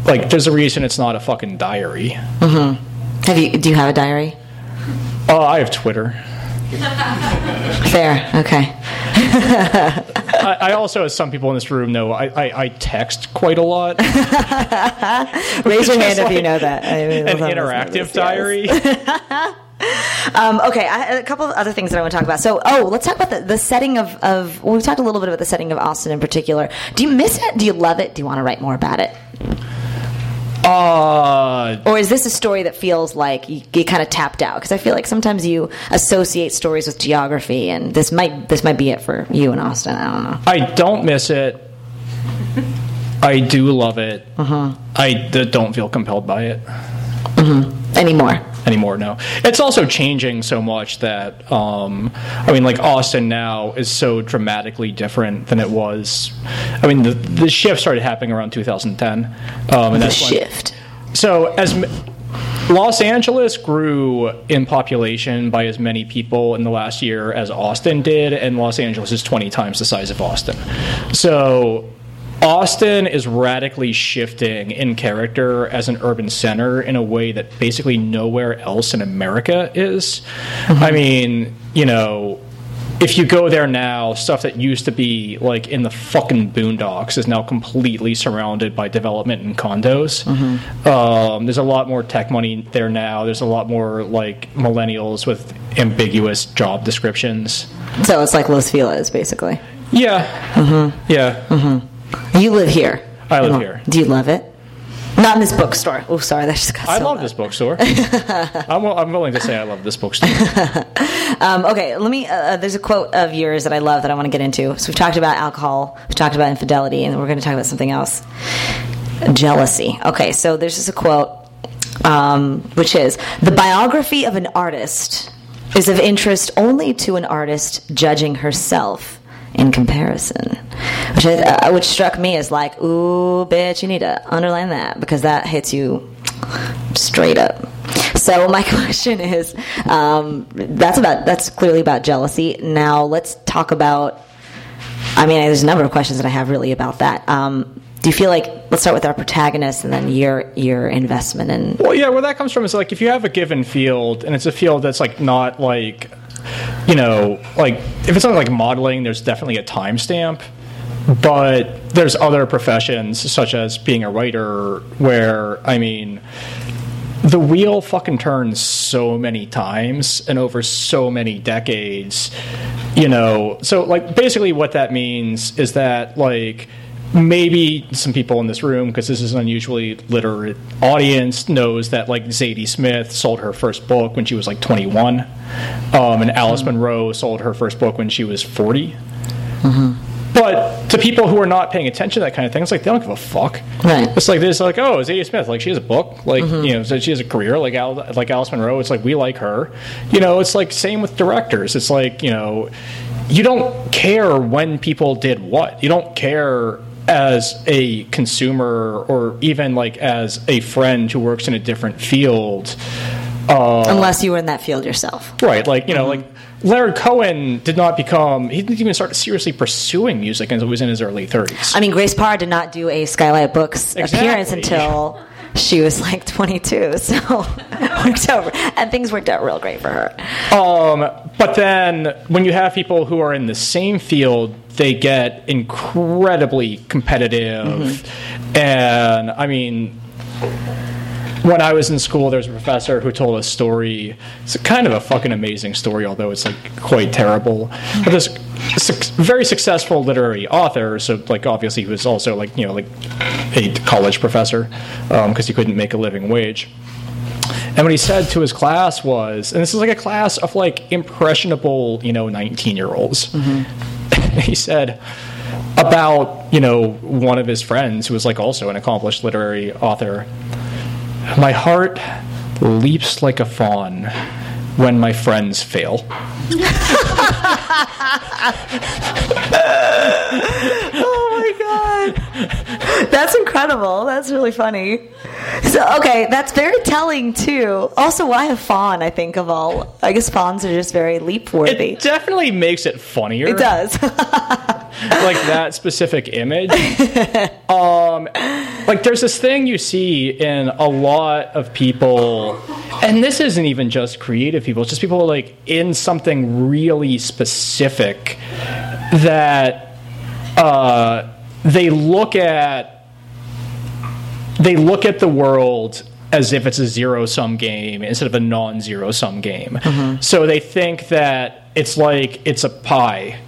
like there's a reason it's not a fucking diary. Mm-hmm. Have you? Do you have a diary? Oh, I have Twitter. Fair. Okay. I, I also, as some people in this room know, I, I, I text quite a lot. Raise your hand Just if you know that. I mean, An some of us know interactive diary. Um, okay, I, a couple of other things that I want to talk about. So, oh, let's talk about the, the setting of, of. Well, we've talked a little bit about the setting of Austin in particular. Do you miss it? Do you love it? Do you want to write more about it? Uh, Or is this a story that feels like you, you kind of tapped out? Because I feel like sometimes you associate stories with geography, and this might this might be it for you in Austin. I don't know. I don't miss it. I do love it. Uh-huh. I d- don't feel compelled by it Anymore. anymore. No, it's also changing so much that um, I mean, like Austin now is so dramatically different than it was. I mean, the the shift started happening around 2010, um, and The that's when- shift. So as m- Los Angeles grew in population by as many people in the last year as Austin did, and Los Angeles is 20 times the size of Austin. So Austin is radically shifting in character as an urban center in a way that basically nowhere else in America is. Mm-hmm. I mean, you know, if you go there now, stuff that used to be like in the fucking boondocks is now completely surrounded by development and condos. Mm-hmm. Um, there's a lot more tech money there now. There's a lot more like millennials with ambiguous job descriptions. So it's like Los Feliz, basically. Yeah, mm-hmm. yeah. You live here. I live here. Do you love it? Not in this bookstore. Oh, sorry, that just got I so love loud. this bookstore. I'm, I'm willing to say I love this bookstore. Um, okay, let me. Uh, there's a quote of yours that I love that I want to get into. So we've talked about alcohol, we've talked about infidelity, and we're going to talk about something else. Jealousy. Okay, so there's just a quote, um, which is the biography of an artist is of interest only to an artist judging herself in comparison, which uh, which struck me as like, ooh, bitch, you need to underline that because that hits you straight up. So my question is, um, that's about that's clearly about jealousy. Now let's talk about. I mean, there's a number of questions that I have really about that. Um, do you feel like let's start with our protagonist and then your your investment in Well, yeah, where that comes from is like if you have a given field and it's a field that's like not like, you know, like if it's not like modeling, there's definitely a timestamp. But there's other professions such as being a writer where I mean, the wheel fucking turns so many times and over so many decades. You know, so like basically what that means is that like maybe some people in this room because this is an unusually literate audience knows that like zadie smith sold her first book when she was like 21 um, and alice mm-hmm. munro sold her first book when she was 40 mm-hmm. but to people who are not paying attention to that kind of thing, it's like they don't give a fuck. Right. It's like this, like oh, Zadie Smith, like she has a book, like mm-hmm. you know, so she has a career, like Al, like Alice Munro. It's like we like her, you know. It's like same with directors. It's like you know, you don't care when people did what. You don't care as a consumer or even like as a friend who works in a different field. Uh, unless you were in that field yourself. Right, like you know, like mm-hmm. Leonard Cohen did not become. He didn't even start seriously pursuing music until he was in his early thirties. I mean, Grace Parra did not do a Skylight Books Exactly. appearance until she was like 22, so it worked out, and things worked out real great for her. Um, but then when you have people who are in the same field, they get incredibly competitive. And I mean, when I was in school, there was a professor who told a story. It's kind of a fucking amazing story, although it's like quite terrible. But this suc very successful literary author, so like obviously he was also like you know like a college professor um, because he couldn't make a living wage. And what he said to his class was, and this is like a class of like impressionable, you know, 19 year olds. Mm-hmm. he said about, you know, one of his friends who was like also an accomplished literary author. My heart leaps like a fawn when my friends fail. Oh my god, that's incredible. That's really funny. So okay, that's very telling too. Also, why a fawn? I think of all. I guess fawns are just very leap worthy. It definitely makes it funnier. It does. like that specific image. um, like there's this thing you see in a lot of people, and this isn't even just creative people. It's just people like in something really specific that uh, they look at. They look at the world as if it's a zero sum game instead of a non zero sum game. So they think that it's like it's a pie.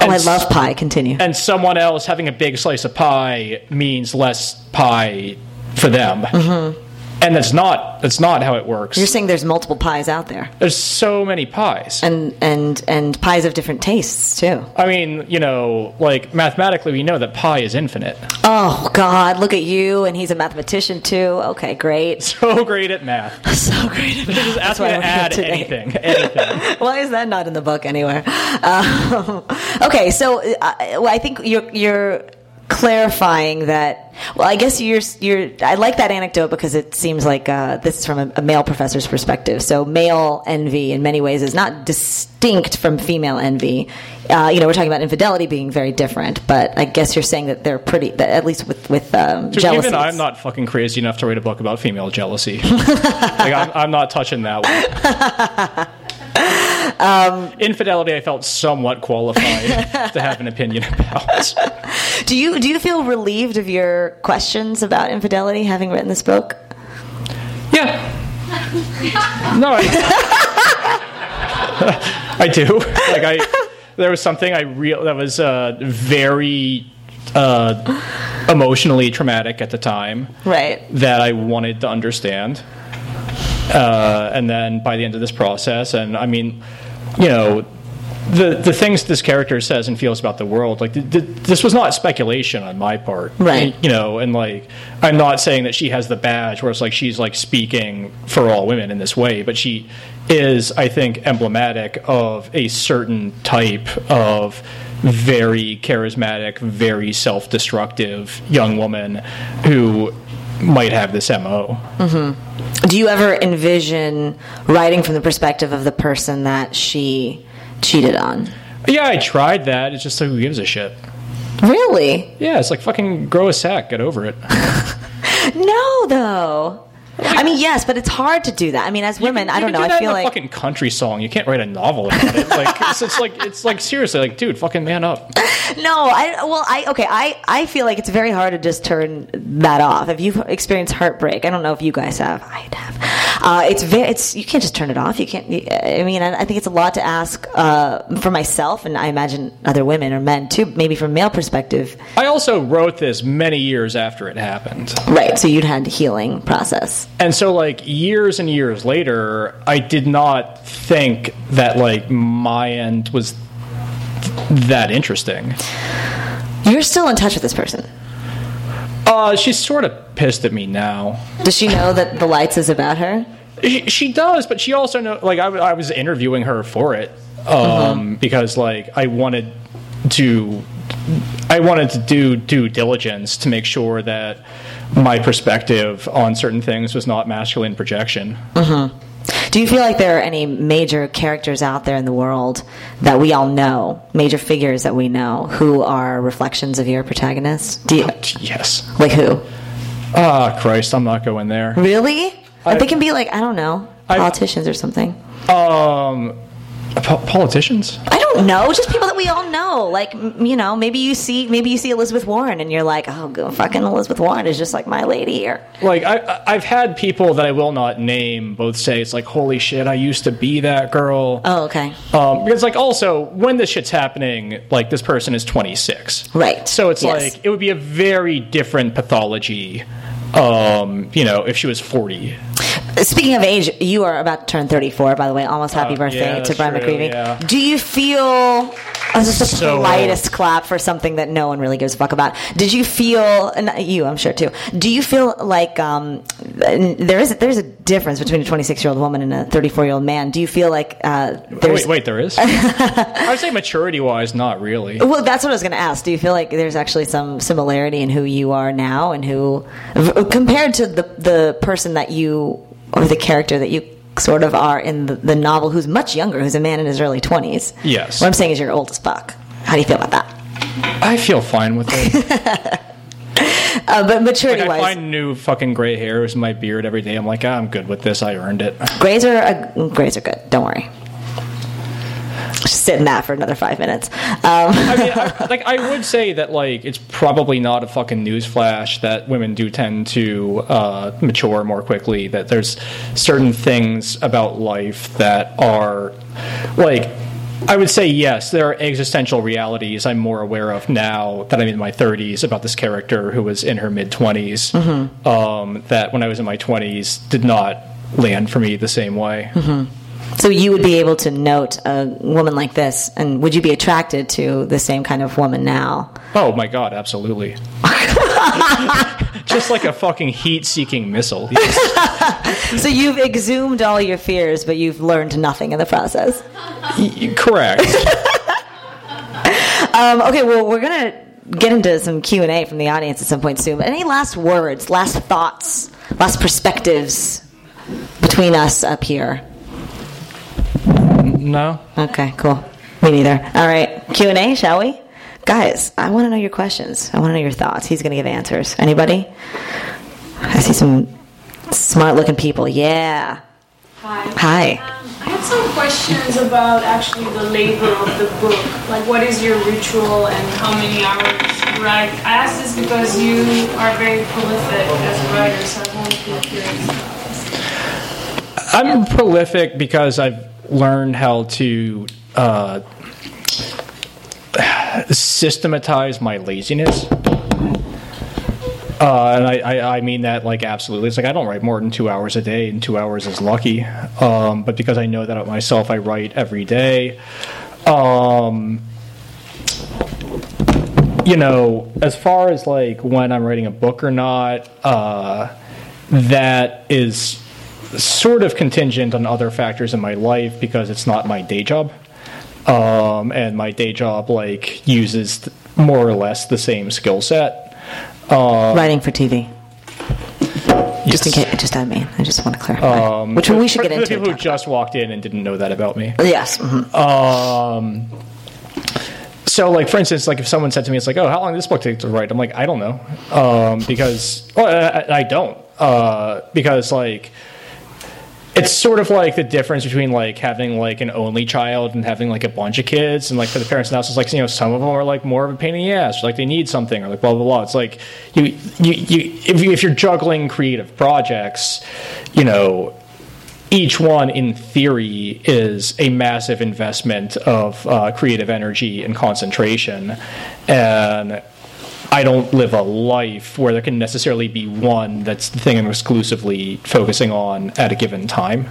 Oh, I love pie. Continue. and someone else having a big slice of pie means less pie for them. Mm-hmm. And that's not that's not how it works. You're saying there's multiple pies out there, There's so many pies. and and and pies of different tastes too. I mean, you know, like mathematically, we know that pi is infinite. Oh God, look at you, and he's a mathematician too. Okay, great. So great at math. So great. Just ask me why to add today. anything, anything. Why is that not in the book anywhere? Um, okay, so uh, well, I think you're you're clarifying that. Well, I guess you're you're. I like that anecdote because it seems like uh, this is from a, a male professor's perspective. So male envy, in many ways, is not distinct from female envy. Uh, you know, we're talking about infidelity being very different, but I guess you're saying that they're pretty. That at least with with um, jealousy. Even I'm not fucking crazy enough to write a book about female jealousy. like I'm, I'm not touching that one. Um, Infidelity, I felt somewhat qualified to have an opinion about. Do you do you feel relieved of your questions about infidelity having written this book? Yeah. No, I, I do. Like I, there was something I real that was uh, very uh, emotionally traumatic at the time Right. that I wanted to understand. Uh, and then by the end of this process, and I mean, you know, the the things this character says and feels about the world, like th- th- this was not speculation on my part, Right. You know, and like I'm not saying that she has the badge where it's like she's like speaking for all women in this way, but she is, I think, emblematic of a certain type of very charismatic, very self-destructive young woman who might have this mo. Mm-hmm. Do you ever envision writing from the perspective of the person that she cheated on? Yeah, I tried that. It's just like who gives a shit. Really? Yeah, it's like fucking grow a sack. Get over it. No, though. I mean, yes, but it's hard to do that. I mean, as women, You I don't know. do I feel like fucking country song. You can't write a novel about it. Like it's, it's like it's like seriously, like dude, fucking man up. no. I well, I okay. I I feel like it's very hard to just turn that off. If you've experienced heartbreak, I don't know if you guys have. I have. Uh, it's very. It's you can't just turn it off. You can't. I mean, I, I think it's a lot to ask uh, for myself, and I imagine other women or men too. Maybe from a male perspective, I also wrote this many years after it happened. right? So you'd had a healing process. And so like years and years later, I did not think that like my end was that interesting. You're still in touch with this person. Uh, she's sort of pissed at me now. Does she know that the lights is about her? She, she does, but she also know. Like I was interviewing her for it um, because like I wanted to, I wanted to do due diligence to make sure that my perspective on certain things was not masculine projection. Do you feel like there are any major characters out there in the world that we all know, major figures that we know, who are reflections of your protagonist? Do you, Yes. like who? Ah, Christ, I'm not going there. Really? I- they can be like I don't know, I- politicians or something. Um, po- politicians? I don't know, just people that we all know. Like m- you know, maybe you see maybe you see Elizabeth Warren and you're like, oh, go- fucking Elizabeth Warren is just like my lady here. Like I, I've had people that I will not name both say it's like, holy shit, I used to be that girl. Oh, okay. Um, because like also when this shit's happening, like this person is 26, Right. So it's Yes. like it would be a very different pathology. Um, you know, if she was 40. Speaking of age, you are about to turn 34, by the way. Almost happy Uh, birthday yeah, to Brian true, McGreevy. yeah. Do you feel. Oh, this is the So politest clap for something that no one really gives a fuck about. Did you feel, and you, I'm sure too. Do you feel like um, there is there's a difference between a 26 year old woman and a 34 year old man? Do you feel like uh, there's Wait, wait, there is. I would say maturity wise, not really. Well, that's what I was going to ask. Do you feel like there's actually some similarity in who you are now and who, v- compared to the the person that you or the character that you sort of are in the, the novel, who's much younger, who's a man in his early twenties? Yes. What I'm saying is you're old as fuck. How do you feel about that? I feel fine with it. Uh, but maturity Like, I wise, find new fucking gray hairs in my beard every day. I'm like, ah, I'm good with this. I earned it. grays are uh, grays are good. Don't worry. Just sit in that for another five minutes. Um, I mean, I, like I would say that like it's probably not a fucking newsflash that women do tend to uh, mature more quickly. That there's certain things about life that are like. I would say yes. There are existential realities I'm more aware of now that I'm in my 30s about this character who was in her mid 20s. Um, that when I was in my 20s did not land for me the same way. So you would be able to note a woman like this, and would you be attracted to the same kind of woman now? Oh my god, absolutely. Just like a fucking heat-seeking missile. Yes. So you've exhumed all your fears, but you've learned nothing in the process. Y- Correct. Um, okay, well, we're gonna get into some Q and A from the audience at some point soon. But any last words, last thoughts, last perspectives between us up here? No. Okay, cool. Me neither. All right, Q and A, shall we? Guys, I want to know your questions. I want to know your thoughts. He's going to give answers. Anybody? I see some smart-looking people. Yeah. Hi. Hi. Um, I had some questions about actually the labor of the book. Like, what is your ritual and how many hours you write? I ask this because you are very prolific as a writer, so I'm always curious about. I'm prolific because I've learned how to uh, systematize my laziness. Uh, and I, I, I mean that like absolutely. It's like I don't write more than two hours a day, and two hours is lucky. Um, but because I know that myself, I write every day. Um, you know, as far as like when I'm writing a book or not, uh, that is sort of contingent on other factors in my life because it's not my day job. Um, and my day job like uses th- more or less the same skill set. Writing for TV. Just in Yes. case, just I mean, I just want to clarify. Which we should get the into. people who just walked in and didn't know that about me. about. Yes. mhm. Um, so, like for instance, like if someone said to me, "It's like, oh, how long does this book take to write?" I'm like, I don't know, um, because well, I, I don't, uh, because like it's sort of like the difference between like having like an only child and having like a bunch of kids, and like for the parents now, it's like you know some of them are like more of a pain in the ass, or, like they need something, or like blah blah blah. It's like you you, you if, you if you're juggling creative projects, you know each one, in theory, is a massive investment of uh, creative energy and concentration. And I don't live a life where there can necessarily be one that's the thing I'm exclusively focusing on at a given time.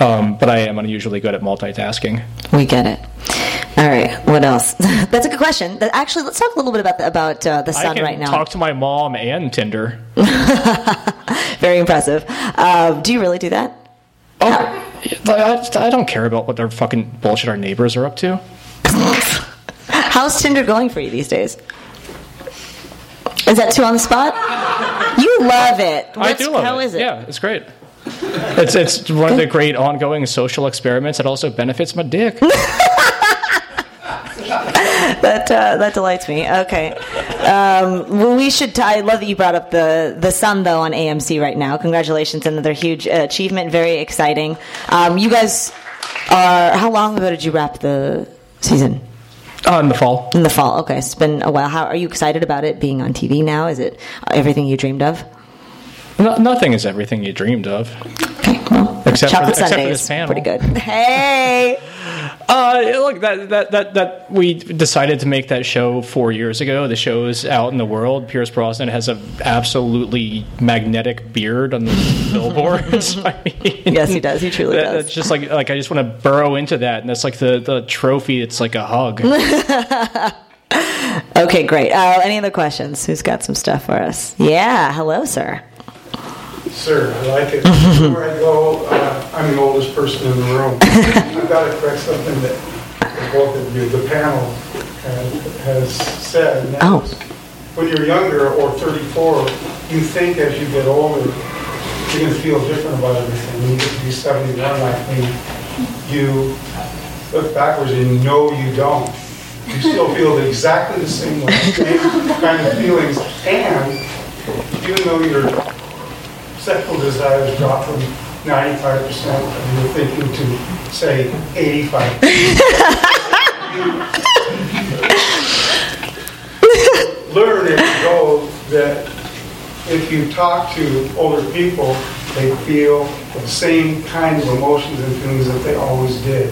Um, but I am unusually good at multitasking. We get it. All right. What else? That's a good question. Actually, let's talk a little bit about the, about uh, the Son right now. talk to my mom and Tinder. Very impressive. Uh, do you really do that? Oh, I, I don't care about what their fucking bullshit our neighbors are up to. How's Tinder going for you these days? Is that too on the spot? You love it. I do love how it. is it? Yeah, it's great. It's it's one of the great ongoing social experiments. It also benefits my dick. that uh, that delights me. Okay, um, well, we should. T- I love that you brought up the the Son though on AMC right now. Congratulations, another huge achievement. Very exciting. Um, you guys are. How long ago did you wrap the season? Uh, in the fall. In the fall. Okay, it's been a while. How are you excited about it being on TV now? Is it everything you dreamed of? No, nothing is everything you dreamed of. Except for, Chocolate except for this panel. pretty good. Hey, Uh, look, that, that that that we decided to make that show four years ago. The show is out in the world. Pierce Brosnan has an absolutely magnetic beard on the billboards. I mean, Yes, he does. He truly that- does. That's just like like I just want to burrow into that, and that's like the the trophy. It's like a hug. okay, great. Uh, any other questions? Who's got some stuff for us? Yeah, hello, sir. Sir, I like it. Before I go, uh, I'm the oldest person in the room. I've got to correct something that both of you, the panel, has- has said. and that Oh. is, When you're younger or 34, you think as you get older, you're going to feel different about everything. When you get to be 71 like me, you look backwards and know you don't. You still feel exactly the same way, same kind of feelings. And even though your sexual desires drop from 95% of your thinking to, say, 85. Learn you go that if you talk to older people, they feel the same kind of emotions and feelings that they always did.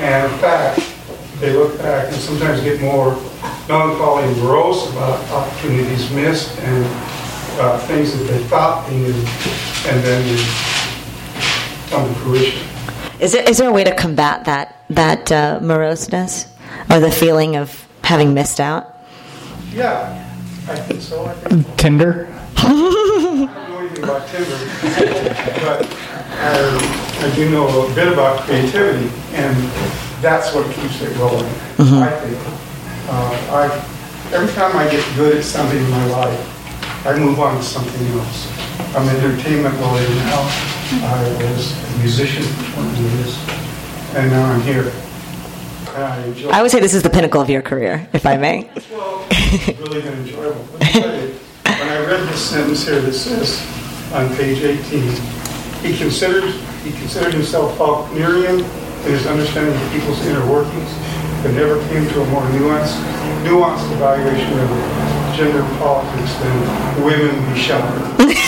And in fact, they look back and sometimes get more melancholy and morose about opportunities missed and uh, things that they thought they knew, and then they come to fruition. Is there, is there a way to combat that that uh, moroseness or the feeling of having missed out? Yeah, I think so. I think Tinder. I don't know anything about Tinder, but I, I do know a bit about creativity, and that's what keeps it going. I think. Uh, I, every time I get good at something in my life, I move on to something else. I'm an entertainment lawyer now. I was a musician for 20 years, and now I'm here. And I enjoy I would say this is the pinnacle of your career, if I may. well, it's really been enjoyable. Let me tell you, When I read this sentence here that says on page 18, he considered, he considered himself Faulknerian in his understanding of people's inner workings, but never came to a more nuanced, nuanced evaluation of gender politics than women be shopping.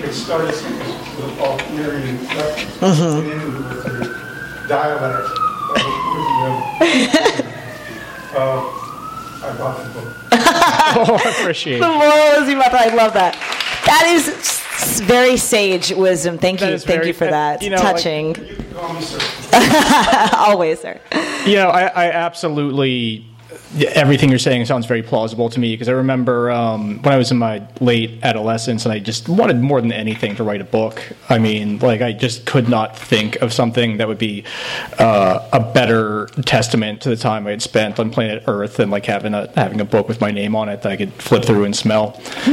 It started with a Faulknerian reference, and ended with a dialect of women. Uh, I bought the book. Oh, I appreciate The it. moral is you mouth. I love that. That is s- very sage wisdom. Thank That you. Thank very- you for that. you know, like- Touching. You can call me sir. Always, sir. You know, I, I absolutely everything you're saying sounds very plausible to me because I remember um, when I was in my late adolescence and I just wanted more than anything to write a book. I mean, like I just could not think of something that would be uh, a better testament to the time I had spent on planet Earth than like having a having a book with my name on it that I could flip through and smell.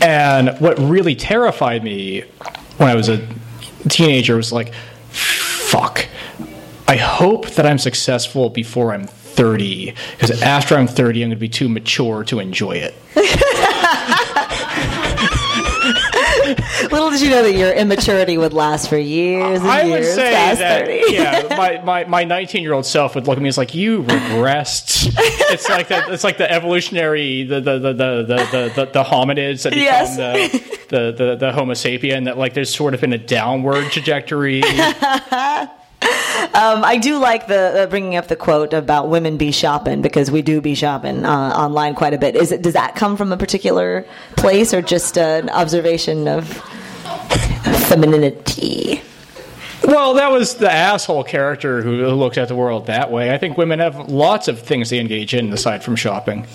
and what really terrified me when I was a teenager was like, fuck. I hope that I'm successful before I'm 30, because after I'm 30, I'm going to be too mature to enjoy it. Little did you know that your immaturity would last for years and I would say past that, 30. yeah, my, my, my 19 year old self would look at me as like, you regressed. it's like that. It's like the evolutionary, the the the the the, the, the, the hominids that become Yes. the, the, the the Homo sapien. That like there's sort of been a downward trajectory. Um, I do like the uh, bringing up the quote about women be shopping because we do be shopping uh, online quite a bit. Is it does that come from a particular place or just an observation of femininity? Well, that was the asshole character who looked at the world that way. I think women have lots of things they engage in aside from shopping.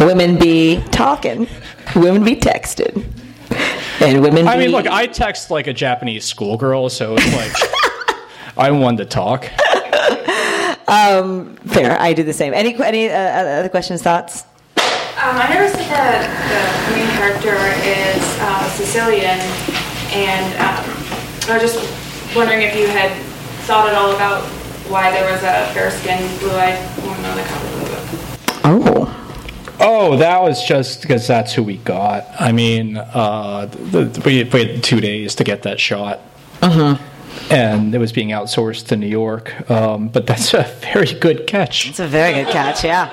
Women be talking, women be texting, and women. I mean, look, I text like a Japanese schoolgirl, so it's like I'm one to talk. fair. I do the same. Any any uh, other questions, thoughts? Um, I noticed that the, the main character is uh, Sicilian, and um, I was just wondering if you had thought at all about why there was a fair-skinned, blue-eyed woman on the cover of the book. Oh. Oh, that was just because that's who we got. I mean, uh, the, the, we, waited two days to get that shot. And it was being outsourced to New York. Um, but that's a very good catch. It's a very good catch, yeah.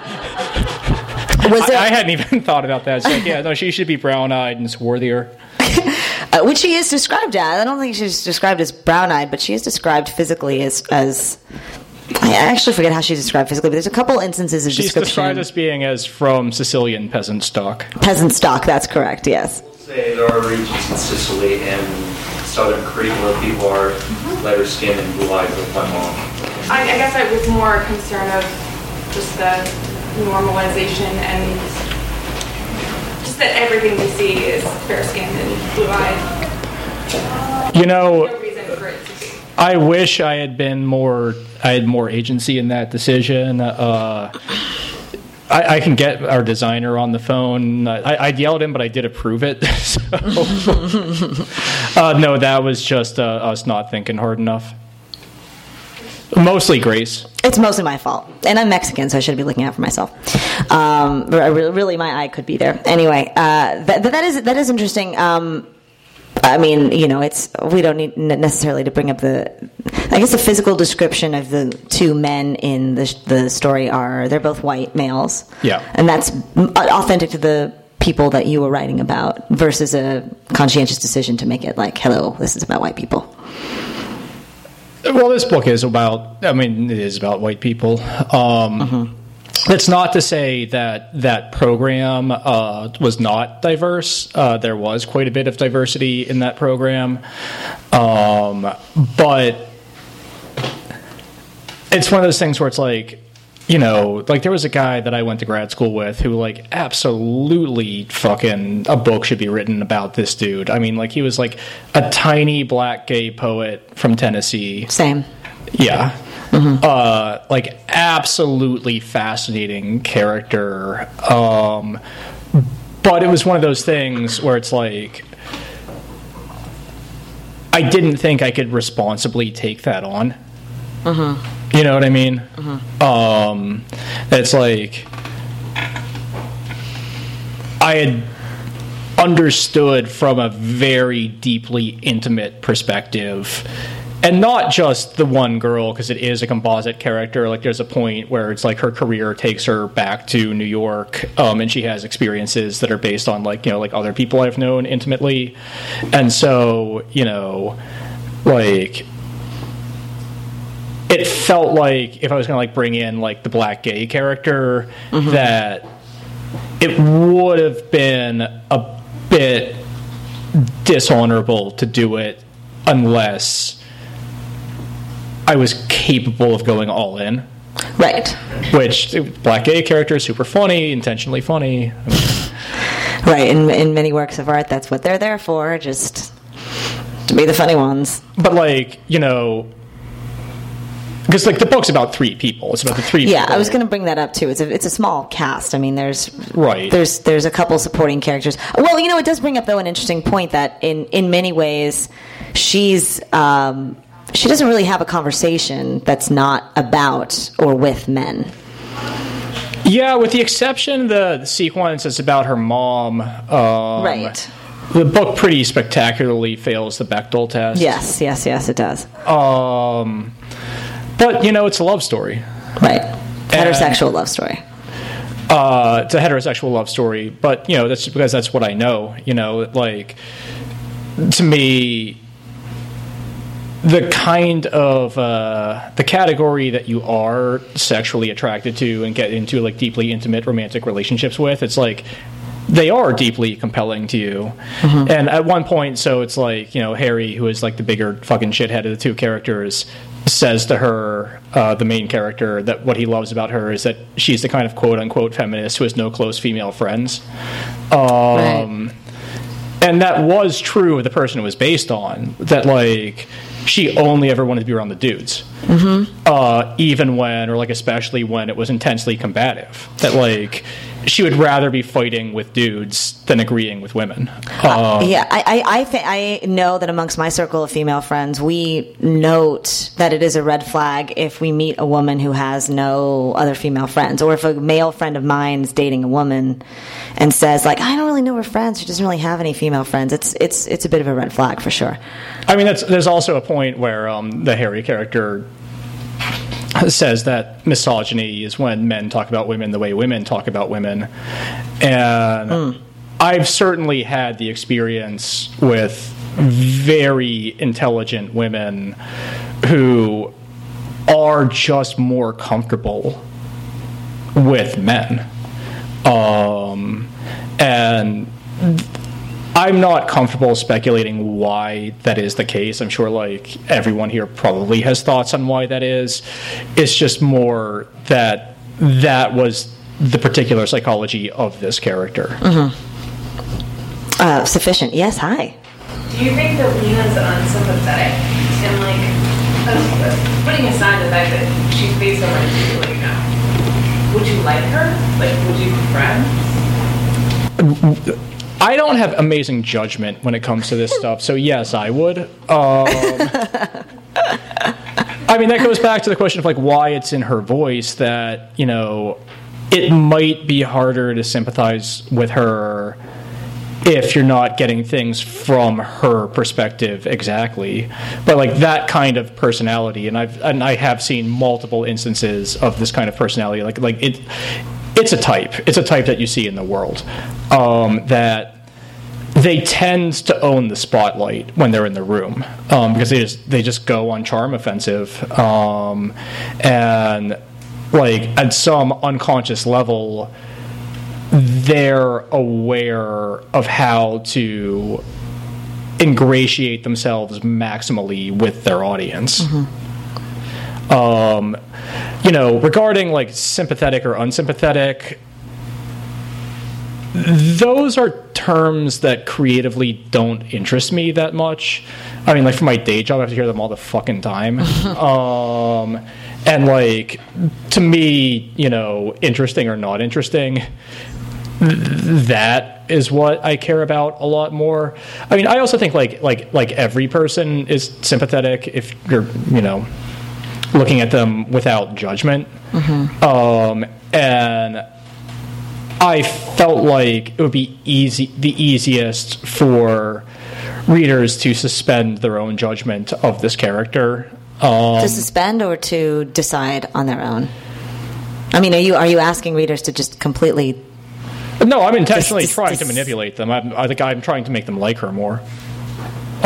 Was I, there, I hadn't even thought about that. It's like, yeah, no, she should be brown eyed and swarthier. uh, which she is described as. I don't think she's described as brown eyed, but she is described physically as as. I actually forget how she's described physically, but there's a couple instances of She's description. described as being as from Sicilian peasant stock. peasant stock. That's correct. Yes. say there are regions in Sicily and southern Crete where people are lighter skinned and blue eyed with my mom. I, I guess I was more concerned of just the normalization and just that everything we see is fair-skinned and blue-eyed. You know, No reason for it to be. I wish I had been more. I had more agency in that decision. Uh, I, I can get our designer on the phone. I, I'd yell at him, but I did approve it. so, uh, no, that was just uh, us not thinking hard enough. Mostly Grace. It's mostly my fault, and I'm Mexican, so I should be looking out for myself. Um, really, my eye could be there. Anyway, uh, that, that is that is interesting. Um, I mean, you know, it's we don't need necessarily to bring up the. I guess the physical description of the two men in the the story are they're both white males. Yeah. and that's authentic to the people that you were writing about versus a conscientious decision to make it like, hello, this is about white people. Well, this book is about. I mean, it is about white people. Um, That's not to say that that program uh, was not diverse. Uh, there was quite a bit of diversity in that program, um, but it's one of those things where it's like, you know, like there was a guy that I went to grad school with who, like, absolutely fucking a book should be written about this dude. I mean, like, he was like a tiny black gay poet from Tennessee. Same. Yeah. Uh, like absolutely fascinating character. Um, but it was one of those things where it's like I didn't think I could responsibly take that on. You know what I mean? Um, it's like I had understood from a very deeply intimate perspective and not just the one girl because it is a composite character. Like there's a point where it's like her career takes her back to new york um, and she has experiences that are based on like you know like other people i've known intimately. And so you know like it felt like if i was going to like bring in like the black gay character that it would have been a bit dishonorable to do it unless I was capable of going all in. Right. Which black gay character is super funny, intentionally funny. Right. In in many works of art, that's what they're there for. Just to be the funny ones. But like you know, because like the book's about three people. It's about the three. Yeah, people. I was going to bring that up too. It's a it's a small cast. I mean, there's Right. There's there's a couple supporting characters. Well, you know, it does bring up though an interesting point that in in many ways, she's um, she doesn't really have a conversation that's not about or with men. Yeah, with the exception the, the sequence that's about her mom. Um, Right. The book pretty spectacularly fails the Bechdel test. Yes, yes, yes, it does. Um, but you know, it's a love story. Right. Heterosexual love story. Uh, it's a heterosexual love story, but you know that's because that's what I know. You know, like to me, the kind of uh, the category that you are sexually attracted to and get into like deeply intimate romantic relationships with, it's like they are deeply compelling to you. And at one point, so it's like you know Harry, who is like the bigger fucking shithead of the two characters, says to her, uh, the main character, that what he loves about her is that she's the kind of quote unquote feminist who has no close female friends. Um, and that was true of the person it was based on. That like she only ever wanted to be around the dudes, uh, even when or like especially when it was intensely combative. That like she would rather be fighting with dudes than agreeing with women. Uh, yeah, I I I, th- I know that amongst my circle of female friends, we note that it is a red flag if we meet a woman who has no other female friends, or if a male friend of mine is dating a woman and says like, I don't really know her friends, she doesn't really have any female friends. It's it's it's a bit of a red flag for sure. I mean, that's, there's also a point where um, the Harry character says that misogyny is when men talk about women the way women talk about women. And I've certainly had the experience with very intelligent women who are just more comfortable with men. Um, and I'm not comfortable speculating why that is the case. I'm sure like everyone here probably has thoughts on why that is. It's just more that that was the particular psychology of this character. Uh, sufficient. Yes. Hi. Do you think that Lena's unsympathetic? And like, uh, uh, putting aside the fact that she's based on what you like now, would you like her? Like, would you be friends? I don't have amazing judgment when it comes to this stuff, so yes, I would. Um, I mean, that goes back to the question of like why it's in her voice that you know it might be harder to sympathize with her if you're not getting things from her perspective exactly but like that kind of personality and i've and i have seen multiple instances of this kind of personality like like it it's a type it's a type that you see in the world um, that they tend to own the spotlight when they're in the room um, because they just they just go on charm offensive um, and like at some unconscious level they're aware of how to ingratiate themselves maximally with their audience. Um, you know, regarding like sympathetic or unsympathetic, those are terms that creatively don't interest me that much. I mean, like for my day job, I have to hear them all the fucking time. um, and like to me, you know, interesting or not interesting, that is what I care about a lot more. I mean, I also think like like like every person is sympathetic if you're you know looking at them without judgment. Um, and I felt like it would be easy the easiest for readers to suspend their own judgment of this character. Um, to suspend or to decide on their own. I mean, are you are you asking readers to just completely? no, I'm intentionally this- trying this- to manipulate them. I'm, I think I'm trying to make them like her more.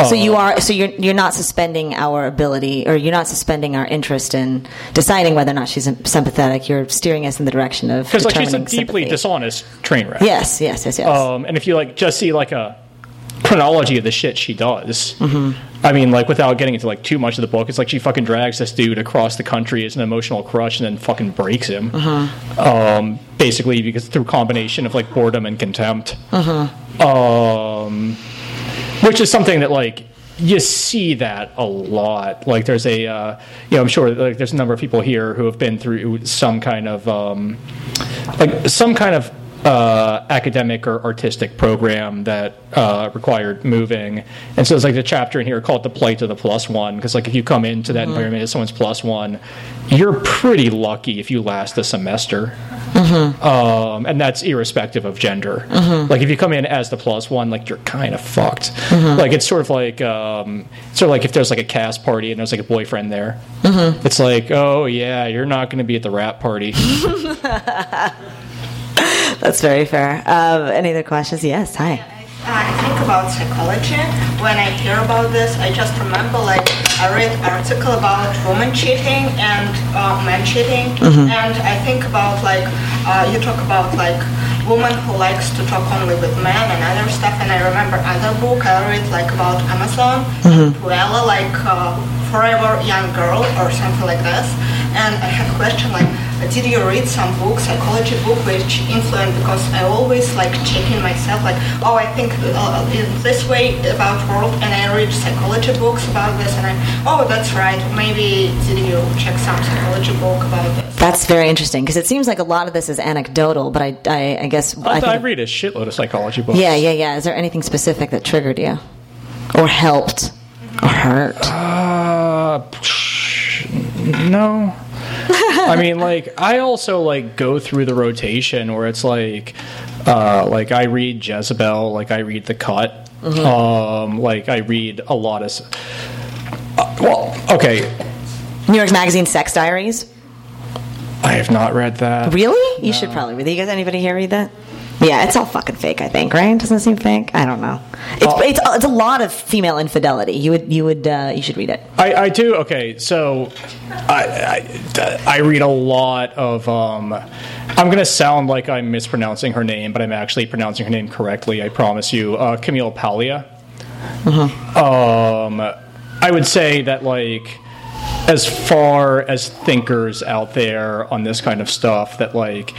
So you are so you're you're not suspending our ability, or you're not suspending our interest in deciding whether or not she's sympathetic. You're steering us in the direction of Because like she's a deeply sympathy. dishonest train wreck. Yes, yes, yes, yes. Um, and if you like just see like a chronology of the shit she does, Mm-hmm. I mean, like without getting into like too much of the book, it's like she fucking drags this dude across the country as an emotional crush and then fucking breaks him. Mm-hmm. Um, basically, because through combination of like boredom and contempt. Mm-hmm. Um, which is something that like you see that a lot. Like there's a, uh, you know, I'm sure like there's a number of people here who have been through some kind of, um, like some kind of uh, academic or artistic program that uh, required moving. And so it's like the chapter in here called "The Plight of the Plus One" because like if you come into that environment as someone's plus one, you're pretty lucky if you last a semester um, and that's irrespective of gender. Like if you come in as the plus one, like you're kind of fucked. Like it's sort of like um, sort of like if there's like a cast party and there's like a boyfriend there. It's like, oh yeah, you're not going to be at the wrap party. That's very fair. Um, any other questions? Yes. Hi. I think about psychology. When I hear about this, I just remember like I read article about woman cheating and uh, men cheating, and I think about like uh, you talk about like woman who likes to talk only with men and other stuff. And I remember other book I read like about Amazon, Puella, like uh, forever young girl or something like this. And I have a question like, did you read some book, psychology book, which influenced? Because I always like checking myself, like, oh, I think uh, in this way about world, and I read psychology books about this, and I, oh, that's right. Maybe did you check some psychology book about this? That's very interesting because it seems like a lot of this is anecdotal, but I, I, I guess I, I I read a shitload of psychology books. yeah, yeah, yeah. Is there anything specific that triggered you, or helped, or hurt? Uh, no. I mean, like I also like go through the rotation where it's like, uh, like I read Jezebel, like I read The Cut, um, like I read a lot of. Uh, well, okay, New York Magazine Sex Diaries. I have not read that. Really? You should probably read that. You guys, anybody here read that? Yeah, it's all fucking fake. I think, right? Doesn't it seem fake? I don't know. It's it's, it's a lot of female infidelity. You would you would uh, you should read it. I, I do. Okay, so I, I I read a lot of. Um, I'm gonna sound like I'm mispronouncing her name, but I'm actually pronouncing her name correctly. I promise you, uh, Camille Paglia. Um, I would say that like. As far as thinkers out there on this kind of stuff, that like,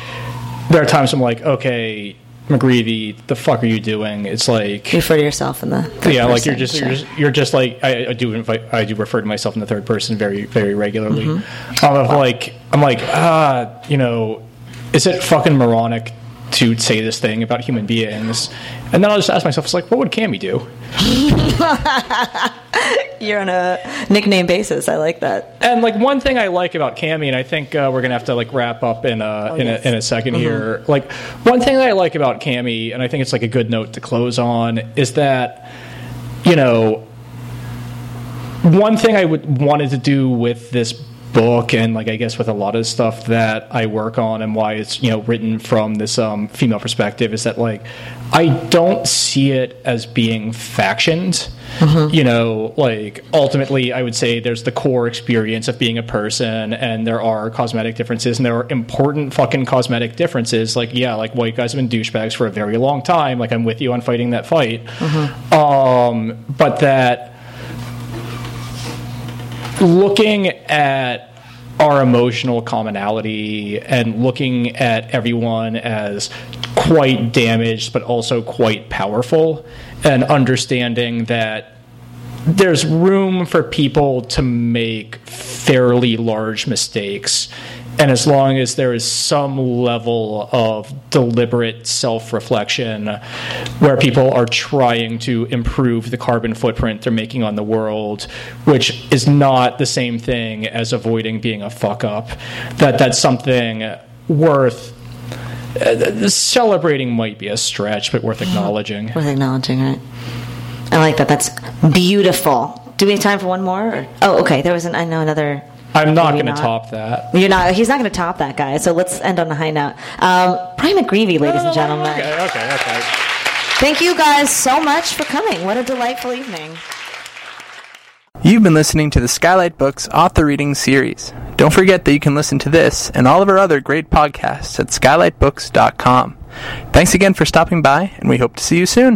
there are times I'm like, okay, McGreevy, the fuck are you doing? It's like, You refer to yourself in the third yeah, like you're just, sure. you're just you're just like I, I do invite I do refer to myself in the third person very very regularly. Mm-hmm. Um, of like I'm like ah you know is it fucking moronic to say this thing about human beings? And then I'll just ask myself, it's like, what would Cammy do? You're on a nickname basis. I like that. And like one thing I like about Cammy, and I think uh, we're gonna have to like wrap up in a in, yes. a, in a 2nd here. Like one thing that I like about Cammy, and I think it's like a good note to close on, is that you know one thing I would wanted to do with this book and like I guess with a lot of stuff that I work on and why it's you know written from this um, female perspective is that like I don't see it as being factioned. You know, like ultimately, I would say there's the core experience of being a person, and there are cosmetic differences, and there are important fucking cosmetic differences. Like, yeah, like white guys have been douchebags for a very long time. Like, I'm with you on fighting that fight. Um, but that looking at our emotional commonality and looking at everyone as quite damaged but also quite powerful and understanding that there's room for people to make fairly large mistakes and as long as there is some level of deliberate self reflection where people are trying to improve the carbon footprint they're making on the world, which is not the same thing as avoiding being a fuck up, that that's something worth. Uh, celebrating might be a stretch, but worth acknowledging. Worth acknowledging, right? I like that. That's beautiful. Do we have time for one more? Or? Oh, okay. There was an. I know another. I'm not going to top that. You're not. He's not going to top that guy. So let's end on a high note. Um, Brian McGreevy, ladies and gentlemen. Okay, okay, okay. Thank you guys so much for coming. What a delightful evening. You've been listening to the Skylight Books author reading series. Don't forget that you can listen to this and all of our other great podcasts at skylightbooks.com. Thanks again for stopping by, and we hope to see you soon.